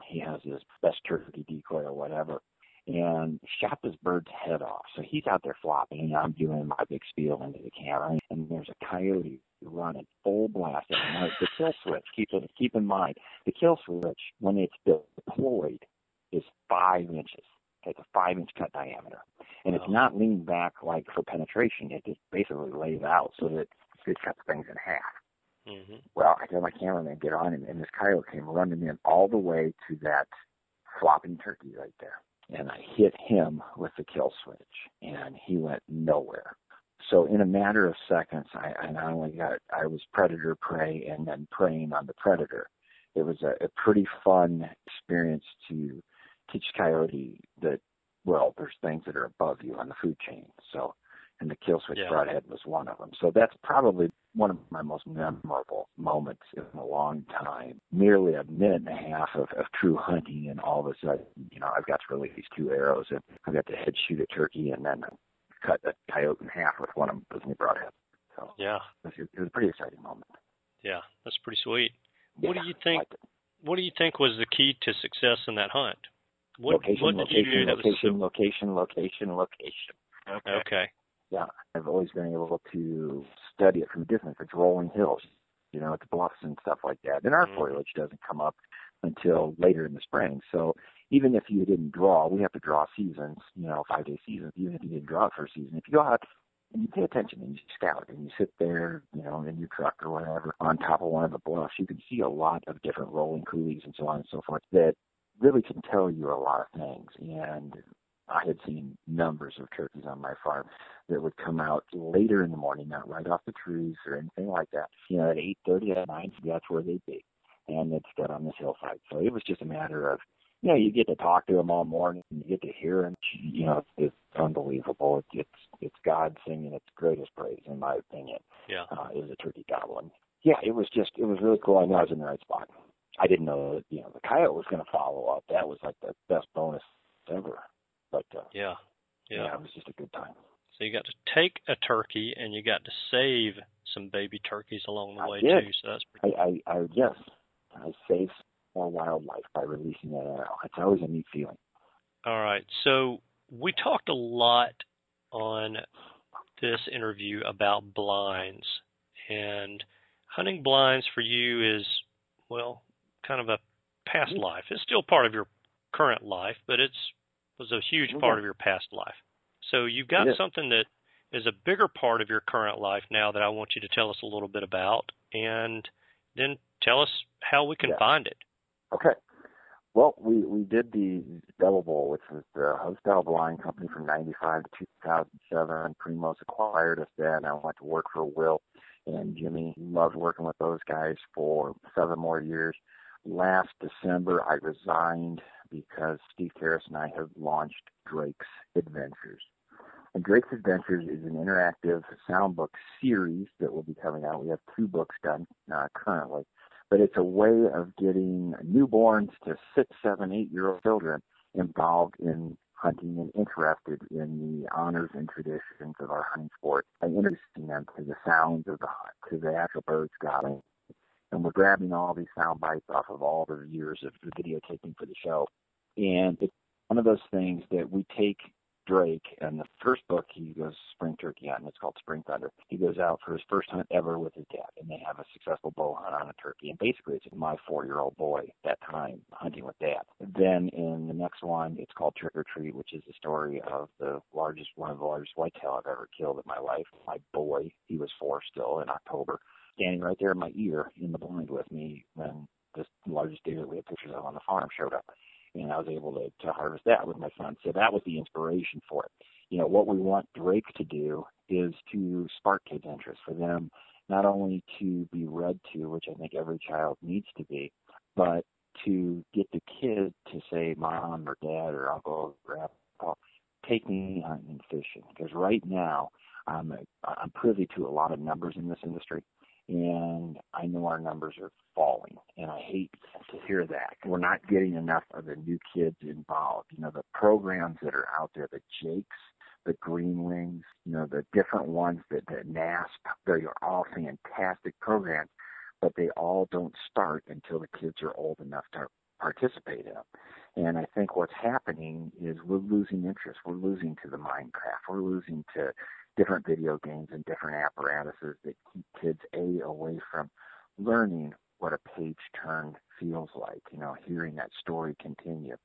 he has his best turkey decoy or whatever, and shot this bird's head off. So he's out there flopping, and I'm doing my big spiel into the camera, and there's a coyote running full blast. And the kill switch, keep it, keep in mind, the kill switch when it's deployed is five inches. It's a five inch cut diameter, and it's oh. not leaned back like for penetration. It just basically lays out so that it cuts things in half. Mm-hmm. Well, I tell my cameraman get on him, and this coyote came running in all the way to that flopping turkey right there. And I hit him with the kill switch, and he went nowhere. So in a matter of seconds, I, I not only got I was predator prey and then preying on the predator. It was a, a pretty fun experience to teach coyote that well, there's things that are above you on the food chain. So and the kill switch yeah. broadhead was one of them. So that's probably one of my most memorable moments in a long time. Nearly a minute and a half of, of true hunting, and all of a sudden, you know, I've got to release these two arrows, and I've got to head shoot a turkey, and then cut a coyote in half with one of them with my broadhead. So yeah, it was, it was a pretty exciting moment. Yeah, that's pretty sweet. What do you think? What do you think was the key to success in that hunt? What, location, what did location, you do location, so... location, location, location. Okay. okay yeah, I've always been able to study it from a distance. It's rolling hills, you know, it's bluffs and stuff like that. And our mm-hmm. foliage doesn't come up until later in the spring. So even if you didn't draw, we have to draw seasons, you know, five day seasons, even if you didn't draw it for a season. If you go out and you pay attention and you scout and you sit there, you know, in your truck or whatever on top of one of the bluffs, you can see a lot of different rolling coulees and so on and so forth that really can tell you a lot of things. And I had seen numbers of turkeys on my farm that would come out later in the morning, not right off the trees or anything like that. You know, at 8:30 at night, that's where they'd be, and they'd sit on this hillside. So it was just a matter of, you know, you get to talk to them all morning, and you get to hear them. You know, it's, it's unbelievable. It's it's God singing its greatest praise, in my opinion. Yeah, uh, is a turkey gobbling. Yeah, it was just it was really cool. I knew I was in the right spot. I didn't know that you know the coyote was going to follow up. That was like the best bonus ever. But uh, yeah, yeah, yeah, it was just a good time. So you got to take a turkey and you got to save some baby turkeys along the I way did. too. So that's pretty. I, I, I yes, I saved more wildlife by releasing that arrow. It's always a neat feeling. All right, so we talked a lot on this interview about blinds and hunting blinds for you is well kind of a past mm-hmm. life. It's still part of your current life, but it's was a huge part of your past life. So you've got something that is a bigger part of your current life now that I want you to tell us a little bit about, and then tell us how we can yeah. find it. Okay. Well, we we did the Double Bull, which was the Hostel Blind Company from '95 to 2007. Primos acquired us then. I went to work for Will and Jimmy. Loved working with those guys for seven more years. Last December, I resigned because Steve Harris and I have launched Drake's Adventures. And Drake's Adventures is an interactive sound book series that will be coming out. We have two books done uh, currently, but it's a way of getting newborns to six, seven, eight year old children involved in hunting and interested in the honors and traditions of our hunting sport by introducing them to the sounds of the hunt, to the actual birds gobbling, and we're grabbing all these sound bites off of all the years of the videotaping for the show. And it's one of those things that we take Drake, and the first book he goes spring turkey hunting. It's called Spring Thunder. He goes out for his first hunt ever with his dad, and they have a successful bow hunt on a turkey. And basically, it's my four-year-old boy that time hunting with dad. Then in the next one, it's called Trick or Treat, which is the story of the largest, one of the largest whitetail I've ever killed in my life. My boy, he was four still in October, standing right there in my ear in the blind with me when this largest deer that we had pictures of on the farm showed up and I was able to, to harvest that with my son. So that was the inspiration for it. You know, what we want Drake to do is to spark kids' interest for them not only to be read to, which I think every child needs to be, but to get the kid to say, mom or dad or uncle or grandpa, take me hunting and fishing. Because right now, I'm, I'm privy to a lot of numbers in this industry and I know our numbers are falling, and I hate to hear that. We're not getting enough of the new kids involved. You know, the programs that are out there, the Jakes, the Green Wings, you know, the different ones that the NASP, they are all fantastic programs, but they all don't start until the kids are old enough to participate in them. And I think what's happening is we're losing interest. We're losing to the Minecraft. We're losing to different video games and different apparatuses that keep kids a away from learning what a page turn feels like. You know, hearing that story continue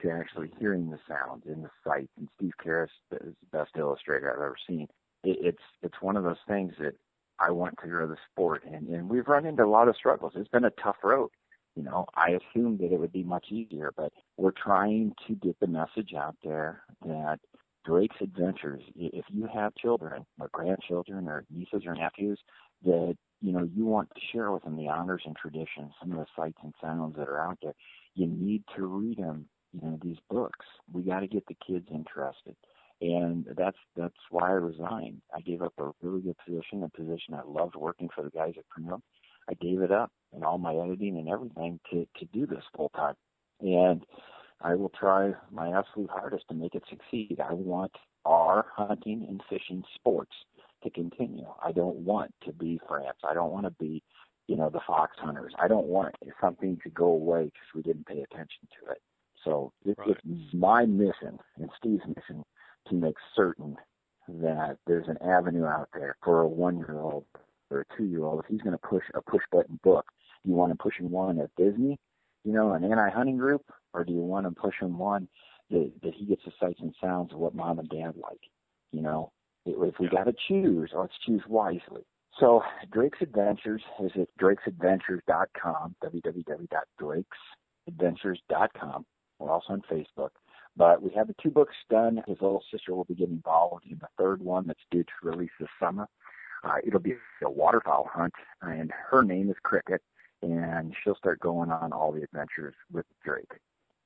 to actually hearing the sounds in the sight. And Steve Karras is the best illustrator I've ever seen. It, it's it's one of those things that I want to grow the sport, and and we've run into a lot of struggles. It's been a tough road. You know, I assumed that it would be much easier, but we're trying to get the message out there that Drake's Adventures, if you have children or grandchildren or nieces or nephews that, you know, you want to share with them the honors and traditions, some of the sights and sounds that are out there, you need to read them, you know, these books. We got to get the kids interested. And that's that's why I resigned. I gave up a really good position, a position I loved working for the guys at Primo. I gave it up and all my editing and everything to to do this full time. And I will try my absolute hardest to make it succeed. I want our hunting and fishing sports to continue. I don't want to be France. I don't want to be, you know, the fox hunters. I don't want something to go away because we didn't pay attention to it. So it, right. it's my mission and Steve's mission to make certain that there's an avenue out there for a one-year-old or a two-year-old. If he's going to push a push-button book, you want to push him one at Disney you know, an anti-hunting group, or do you want to push him one that, that he gets the sights and sounds of what mom and dad like? You know, if we got to choose, let's choose wisely. So Drake's Adventures is at drakesadventures.com, www.drakesadventures.com. We're also on Facebook. But we have the two books done. His little sister will be getting involved in the third one that's due to release this summer. Uh, it'll be a waterfowl hunt, and her name is Cricket and she'll start going on all the adventures with Drake.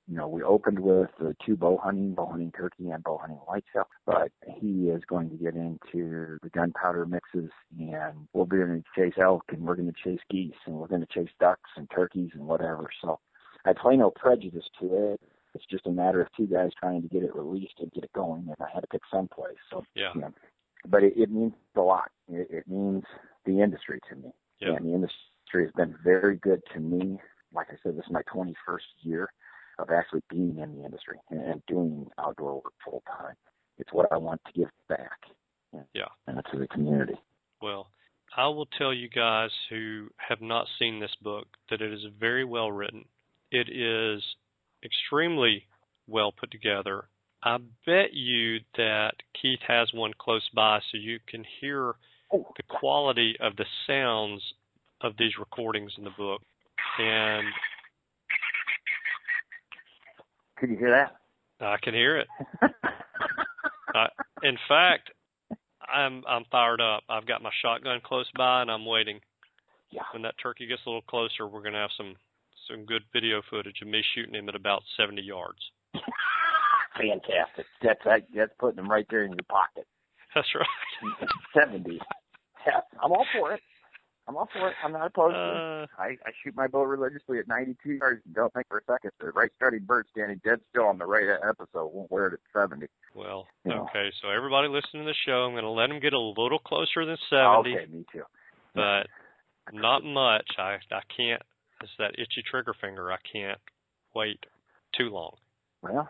You know, we opened with the two bow hunting, bow hunting turkey and bow hunting whitetail, but he is going to get into the gunpowder mixes and we're going to chase elk and we're going to chase geese and we're going to chase ducks and turkeys and whatever. So I play no prejudice to it. It's just a matter of two guys trying to get it released and get it going, and I had to pick someplace. So yeah, you know, but it, it means a lot. It, it means the industry to me, yeah. and the industry has been very good to me. Like I said, this is my 21st year of actually being in the industry and doing outdoor work full time. It's what I want to give back. Yeah. And to the community. Well, I will tell you guys who have not seen this book that it is very well written. It is extremely well put together. I bet you that Keith has one close by so you can hear oh. the quality of the sounds of these recordings in the book. And can you hear that? I can hear it. <laughs> uh, in fact, I'm I'm fired up. I've got my shotgun close by, and I'm waiting. Yeah. When that turkey gets a little closer, we're going to have some some good video footage of me shooting him at about 70 yards. <laughs> Fantastic. That's that's putting him right there in your pocket. That's right. <laughs> 70. Yeah, I'm all for it. I'm all for it. I'm not opposed uh, to it. I, I shoot my bow religiously at 92 yards. Don't think for a second the right starting bird standing dead still on the right episode won't wear it at 70. Well, you know. okay. So everybody listening to the show, I'm going to let him get a little closer than 70. Okay, me too. But not much. I I can't. It's that itchy trigger finger. I can't wait too long. Well,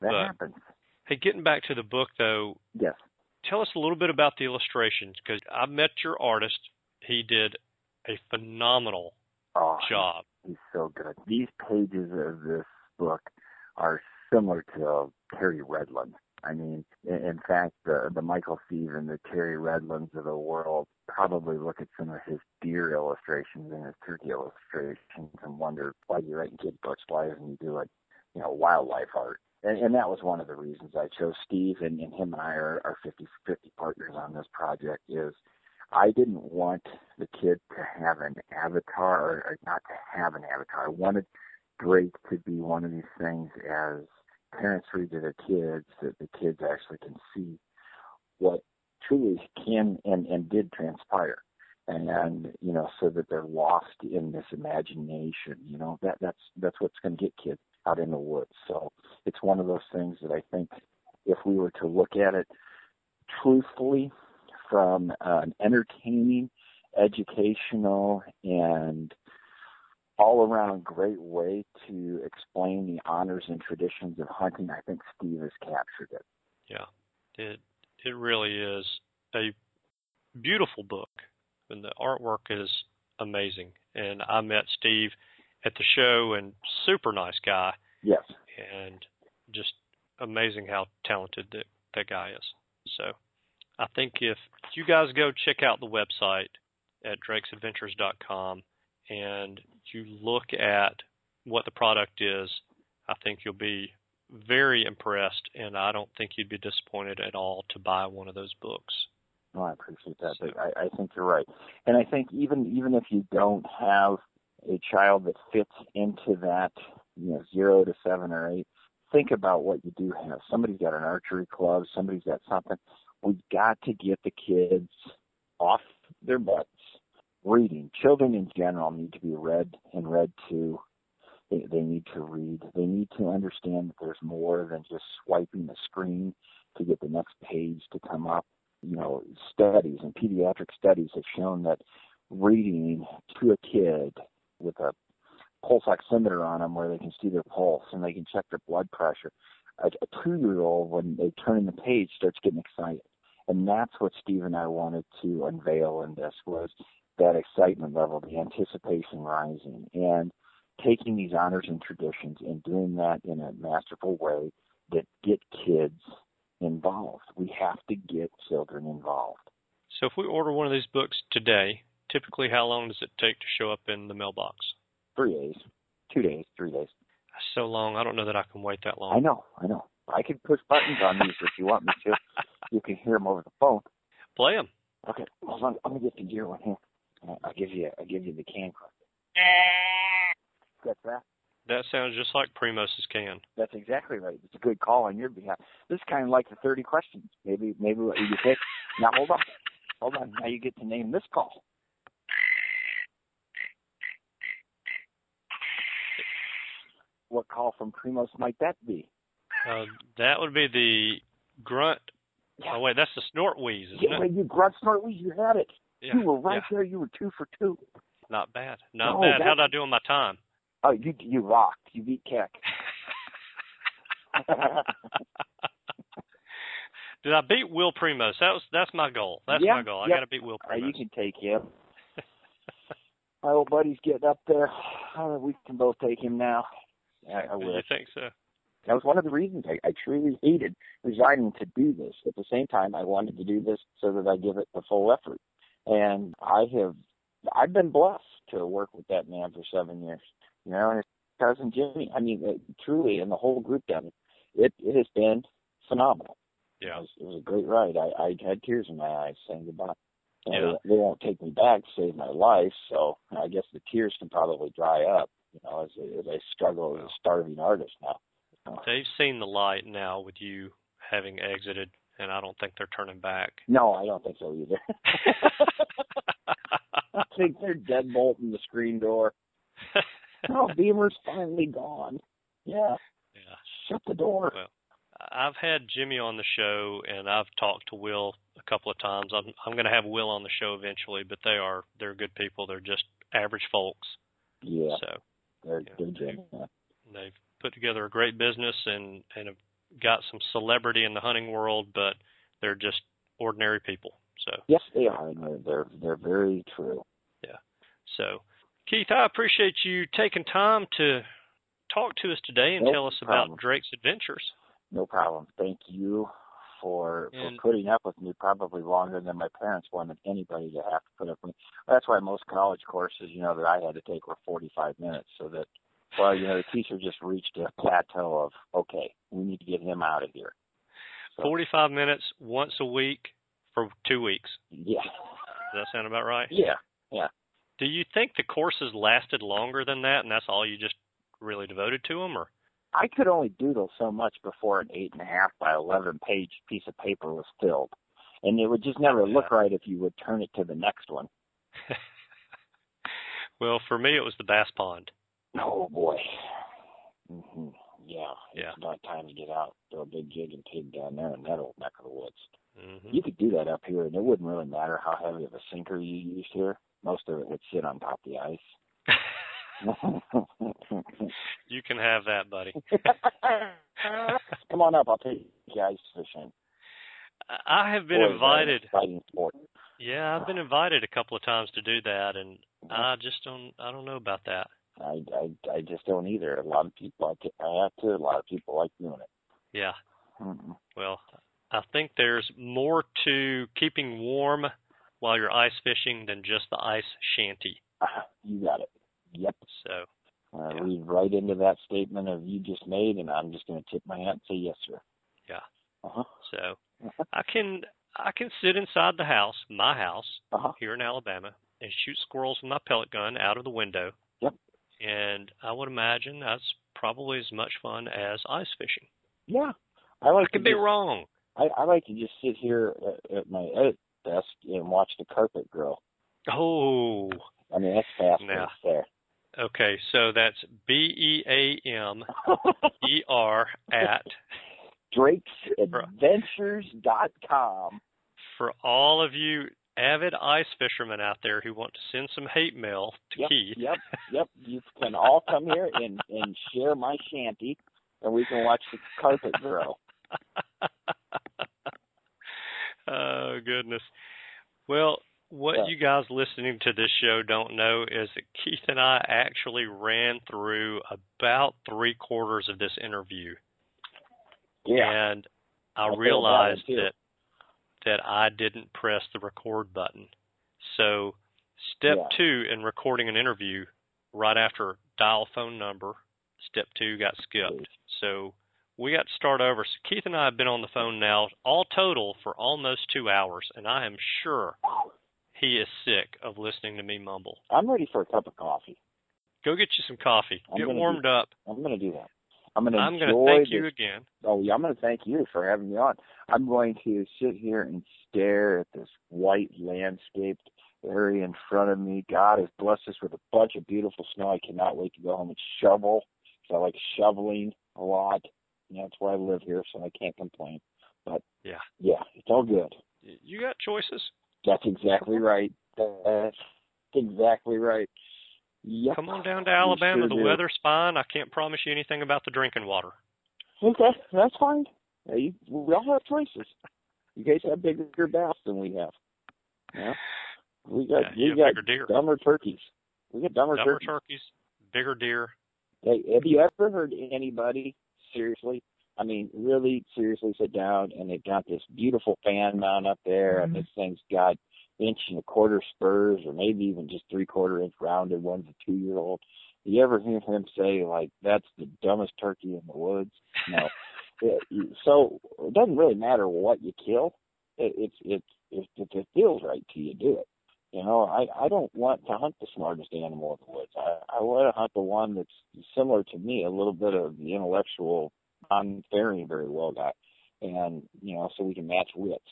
that But- happens. Hey, getting back to the book though, Yes. tell us a little bit about the illustrations because I met your artist. He did a phenomenal Oh, job. he's so good. These pages of this book are similar to Terry Redlin. I mean, in, fact, the the Michael Sieve and the Terry Redlins of the world probably look at some of his deer illustrations and his turkey illustrations and wonder why you writing kid books? Why doesn't he doing, you know, wildlife art? And, and that was one of the reasons I chose Steve and, and him and I are, are 50 50 partners on this project. Is I didn't want the kid to have an avatar or, not to have an avatar. I wanted Drake to be one of these things as parents read to their kids that the kids actually can see what truly can and, and did transpire. And you know, so that they're lost in this imagination. You know, that that's that's what's going to get kids out in the woods. So it's one of those things that I think if we were to look at it truthfully from an entertaining, educational, and all around great way to explain the honors and traditions of hunting, I think Steve has captured it. Yeah, it it really is a beautiful book, and the artwork is amazing. And I met Steve at the show, and super nice guy, Yes. and just amazing how talented that that guy is. So, I think if you guys go check out the website at drakesadventures.com and you look at what the product is, I think you'll be very impressed, and I don't think you'd be disappointed at all to buy one of those books. No, I appreciate that, So- but I, I think you're right. And I think even even if you don't have a child that fits into that, you know, zero to seven or eight, think about what you do have. Somebody's got an archery club, somebody's got something. We've got to get the kids off their butts reading. Children in general need to be read and read to. They, they need to read. They need to understand that there's more than just swiping the screen to get the next page to come up you know, studies and pediatric studies have shown that reading to a kid with a pulse oximeter on them where they can see their pulse and they can check their blood pressure. A, a two-year-old, when they turn the page, starts getting excited. And that's what Steve and I wanted to unveil in this was that excitement level, the anticipation rising, and taking these honors and traditions and doing that in a masterful way that get kids involved. We have to get children involved. So, if we order one of these books today, typically how long does it take to show up in the mailbox? Three days, two days, three days. That's so long. I don't know that I can wait that long. I know, I know. I can push buttons on these if you want me to. <laughs> You can hear them over the phone. Play them. Okay, hold on. I'm gonna get the gear one here. Uh, I'll give you, I'll give you the can crack. That's that. That sounds just like Primos's can. That's exactly right. It's a good call on your behalf. This is kind of like the 30 questions. Maybe, maybe what you pick. Now hold on, hold on. Now you get to name this call. What call from Primos might that be? Uh, that would be the grunt. Oh wait, that's the snort wheeze, isn't Yeah, it? you grunt snort wheeze, you had it. Yeah, you were right yeah. there. You were two for two. Not bad. Not No, bad. that- How'd I do on my time? Oh, you you rocked. You beat Keck. <laughs> <laughs> Did I beat Will Primos? That was that's my goal. That's Yeah, my goal. I got to beat Will Uh, you Primos. can take him. <laughs> My old buddy's getting up there. Uh, <sighs> we can both take him now. I, I wish. think so? That was one of the reasons I, I truly hated resigning to do this. At the same time, I wanted to do this so that I give it the full effort. And I have, I've been blessed to work with that man for seven years. You know, and his cousin Jimmy. I mean, uh, truly, and the whole group down there, it it has been phenomenal. It Yeah. was, it was a great ride. I, I had tears in my eyes saying goodbye. Know, Yeah. they, they won't take me back to save my life, so I guess the tears can probably dry up. You know, as a, as I struggle as a starving artist now. So, They've seen the light now with you having exited, and I don't think they're turning back. no, I don't think so either. <laughs> I think they're deadbolting the screen door. Oh, Beamer's finally gone. Yeah, yeah. shut the door. Well, I've had Jimmy on the show, and I've talked to Will a couple of times. I'm I'm going to have Will on the show eventually, but they are they're good people. They're just average folks. Yeah, So they're yeah, they're genuine. they've put together a great business and and have got some celebrity in the hunting world, but they're just ordinary people. So Yes, they are, and they're they're they're very true. Yeah. So Keith, I appreciate you taking time to talk to us today and No tell us problem. about Drake's adventures. No problem. Thank you for And- for putting up with me probably longer than my parents wanted anybody to have to put up with me. That's why most college courses, you know, that I had to take were 45 minutes so that well, you know, the teacher just reached a plateau of okay, we need to get him out of here. So, 45 minutes once a week for 2 weeks. Yeah. Does that sound about right? Yeah. Yeah. Do you think the courses lasted longer than that and that's all you just really devoted to them or I could only doodle so much before an eight and a half by eleven page piece of paper was filled. And it would just never look right if you would turn it to the next one. <laughs> Well, for me it was the bass pond. Oh boy. hmm Yeah. Yeah. It's about time to get out, throw a big jig and pig down there in that old neck of the woods. Mhm. You could do that up here and it wouldn't really matter how heavy of a sinker you used here. Most of it would sit on top of the ice. <laughs> you can have that, buddy. <laughs> Come on up, I'll take you ice fishing. I have been Boy, is that an invited. Yeah, I've been invited a couple of times to do that and I just don't I don't know about that. I, I I just don't either. A lot of people like it. I have to. A lot of people like doing it. Yeah. Mm-mm. Well, I think there's more to keeping warm while you're ice fishing than just the ice shanty. Ah, you got it. Yep. So, I Yeah. read right into that statement of you just made, and I'm just going to tip my hat and say yes, sir. Yeah. Uh huh. so I can I can sit inside the house, my house Uh huh. here in Alabama, and shoot squirrels with my pellet gun out of the window. Yep. And I would imagine that's probably as much fun as ice fishing. Yeah. I like I could be just, wrong. I, I like to just sit here at, at my edit desk and watch the carpet grow. Oh, I mean, that's fast Now. there. Okay. So that's B E A M E R at <laughs> DrakesAdventures.com. for all of you avid ice fishermen out there who want to send some hate mail to Yep, Keith. yep, yep. You can all come here and and share my shanty, and we can watch the carpet grow. <laughs> oh goodness. Well, what Yeah. you guys listening to this show don't know is that Keith and I actually ran through about three quarters of this interview, Yeah, and I I realized that that I didn't press the record button. So, step Yeah. two in recording an interview, right after dial phone number, step two got skipped. So we got to start over. So Keith and I have been on the phone now, all total, for almost two hours, and I am sure he is sick of listening to me mumble. I'm ready for a cup of coffee. Go get you some coffee. I'm Get warmed up. I'm going to do that. I'm going to I'm going to thank this. you again. Oh, yeah, I'm going to thank you for having me on. I'm going to sit here and stare at this white landscaped area in front of me. God has blessed us with a bunch of beautiful snow. I cannot wait to go home and shovel. So I like shoveling a lot. You know, that's why I live here, so I can't complain. But Yeah. yeah, it's all good. You got choices. That's exactly right. That's exactly right. Yep. Come on down to Alabama. sure the do. weather's fine. I can't promise you anything about the drinking water. Okay, that's fine. You, we all have choices. You guys have bigger bass than we have. Yeah. We got Yeah, we you got bigger deer. dumber turkeys. We got dumber, Dumber turkeys. turkeys, bigger deer. Hey, have you ever heard anybody seriously? I mean, really seriously sit down and they've got this beautiful fan mount up there, and mm-hmm. this thing's got inch and a quarter spurs, or maybe even just three quarter inch rounded ones, a two year old. You ever hear him say like, "That's the dumbest turkey in the woods"? No. <laughs> It- so it doesn't really matter what you kill. It, it's it's if, if it feels right to you, do it. You know, I I don't want to hunt the smartest animal in the woods. I I want to hunt the one that's similar to me, a little bit of the intellectual, non faring very well guy, and you know, so we can match wits.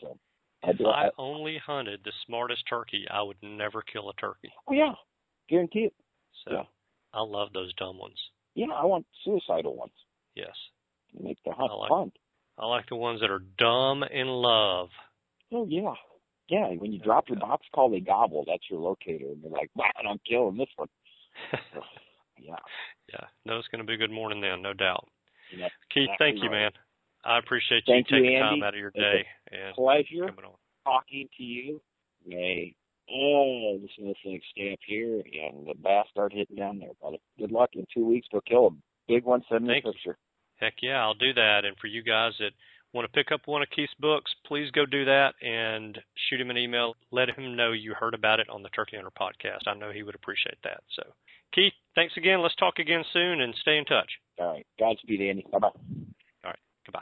So I If do. I I, only hunted the smartest turkey, I would never kill a turkey. oh yeah, guarantee it. So Yeah. I love those dumb ones. Yeah, I want suicidal ones. Yes. Make the hunt I like- fun. I like the ones that are dumb in love. Oh yeah, yeah. When you drop your box call, they gobble. That's your locator, and they're like, "Wow, I'm killing this one." <laughs> Yeah. Yeah. No, it's going to be a good morning then, no doubt. Yeah, Keith, thank you, man. I appreciate you you, taking Andy. time out of your It's a day and Pleasure talking to you. May all the snowflakes stay up here and the bass start hitting down there, brother. Good luck in two weeks. Go kill a big one. Send me Thank a you. picture. Heck yeah, I'll do that. And for you guys that want to pick up one of Keith's books, please go do that and shoot him an email. Let him know you heard about it on the Turkey Hunter podcast. I know he would appreciate that. So, Keith, thanks again. Let's talk again soon and stay in touch. All right. Godspeed, Andy. Bye bye. All right. Goodbye.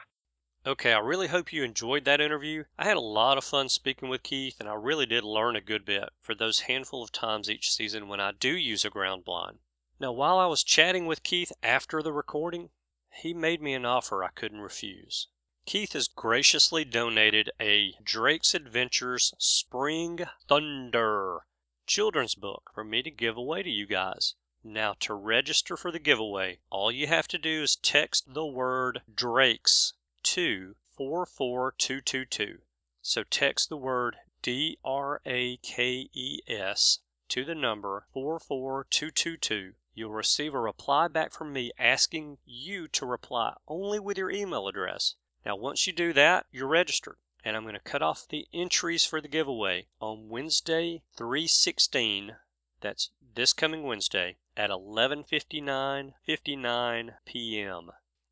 Okay, I really hope you enjoyed that interview. I had a lot of fun speaking with Keith, and I really did learn a good bit for those handful of times each season when I do use a ground blind. Now, while I was chatting with Keith after the recording, he made me an offer I couldn't refuse. Keith has graciously donated a Drake's Adventures Spring Thunder children's book for me to give away to you guys. Now, to register for the giveaway, all you have to do is text the word Drake's to 44222. So text the word D R A K E S to the number 44222. You'll receive a reply back from me asking you to reply only with your email address. Now, once you do that, you're registered. And I'm going to cut off the entries for the giveaway on Wednesday, 316. That's this coming Wednesday at 11:59:59 p.m.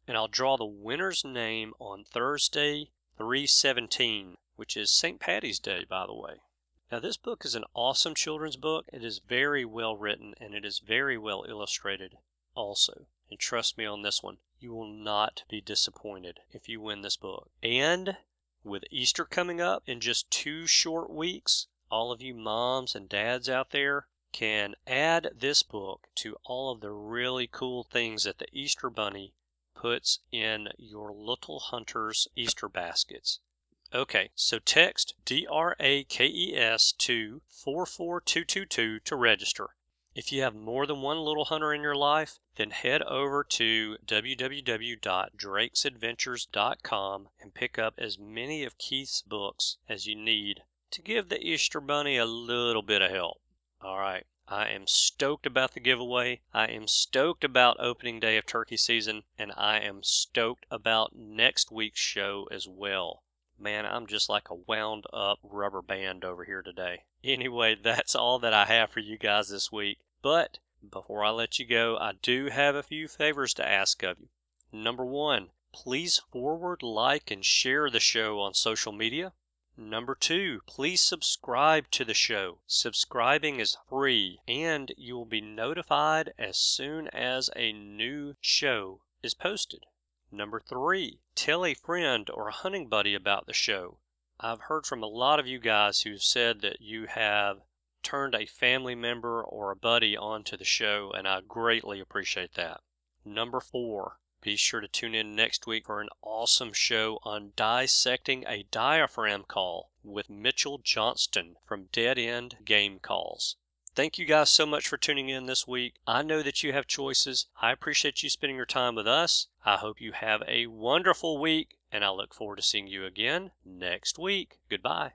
And I'll draw the winner's name on Thursday, 317, which is St. Patty's Day, by the way. Now, this book is an awesome children's book. It is very well written and it is very well illustrated also. And trust me on this one, you will not be disappointed if you win this book. And with Easter coming up in just two short weeks, all of you moms and dads out there can add this book to all of the really cool things that the Easter Bunny puts in your little hunter's Easter baskets. Okay, so text D R A K E S to 44222 to register. If you have more than one little hunter in your life, then head over to www.drakesadventures.com and pick up as many of Keith's books as you need to give the Easter Bunny a little bit of help. All right. I am stoked about the giveaway. I am stoked about opening day of turkey season, and I am stoked about next week's show as well. Man, I'm just like a wound up rubber band over here today. Anyway, <laughs> that's all that I have for you guys this week. But before I let you go, I do have a few favors to ask of you. Number one, please forward, like, and share the show on social media. Number two, please subscribe to the show. Subscribing is free and you will be notified as soon as a new show is posted. Number three, tell a friend or a hunting buddy about the show. I've heard from a lot of you guys who've said that you have turned a family member or a buddy onto the show, and I greatly appreciate that. Number four, be sure to tune in next week for an awesome show on dissecting a diaphragm call with Mitchell Johnston from Dead End Game Calls. Thank you guys so much for tuning in this week. I know that you have choices. I appreciate you spending your time with us. I hope you have a wonderful week, and I look forward to seeing you again next week. Goodbye.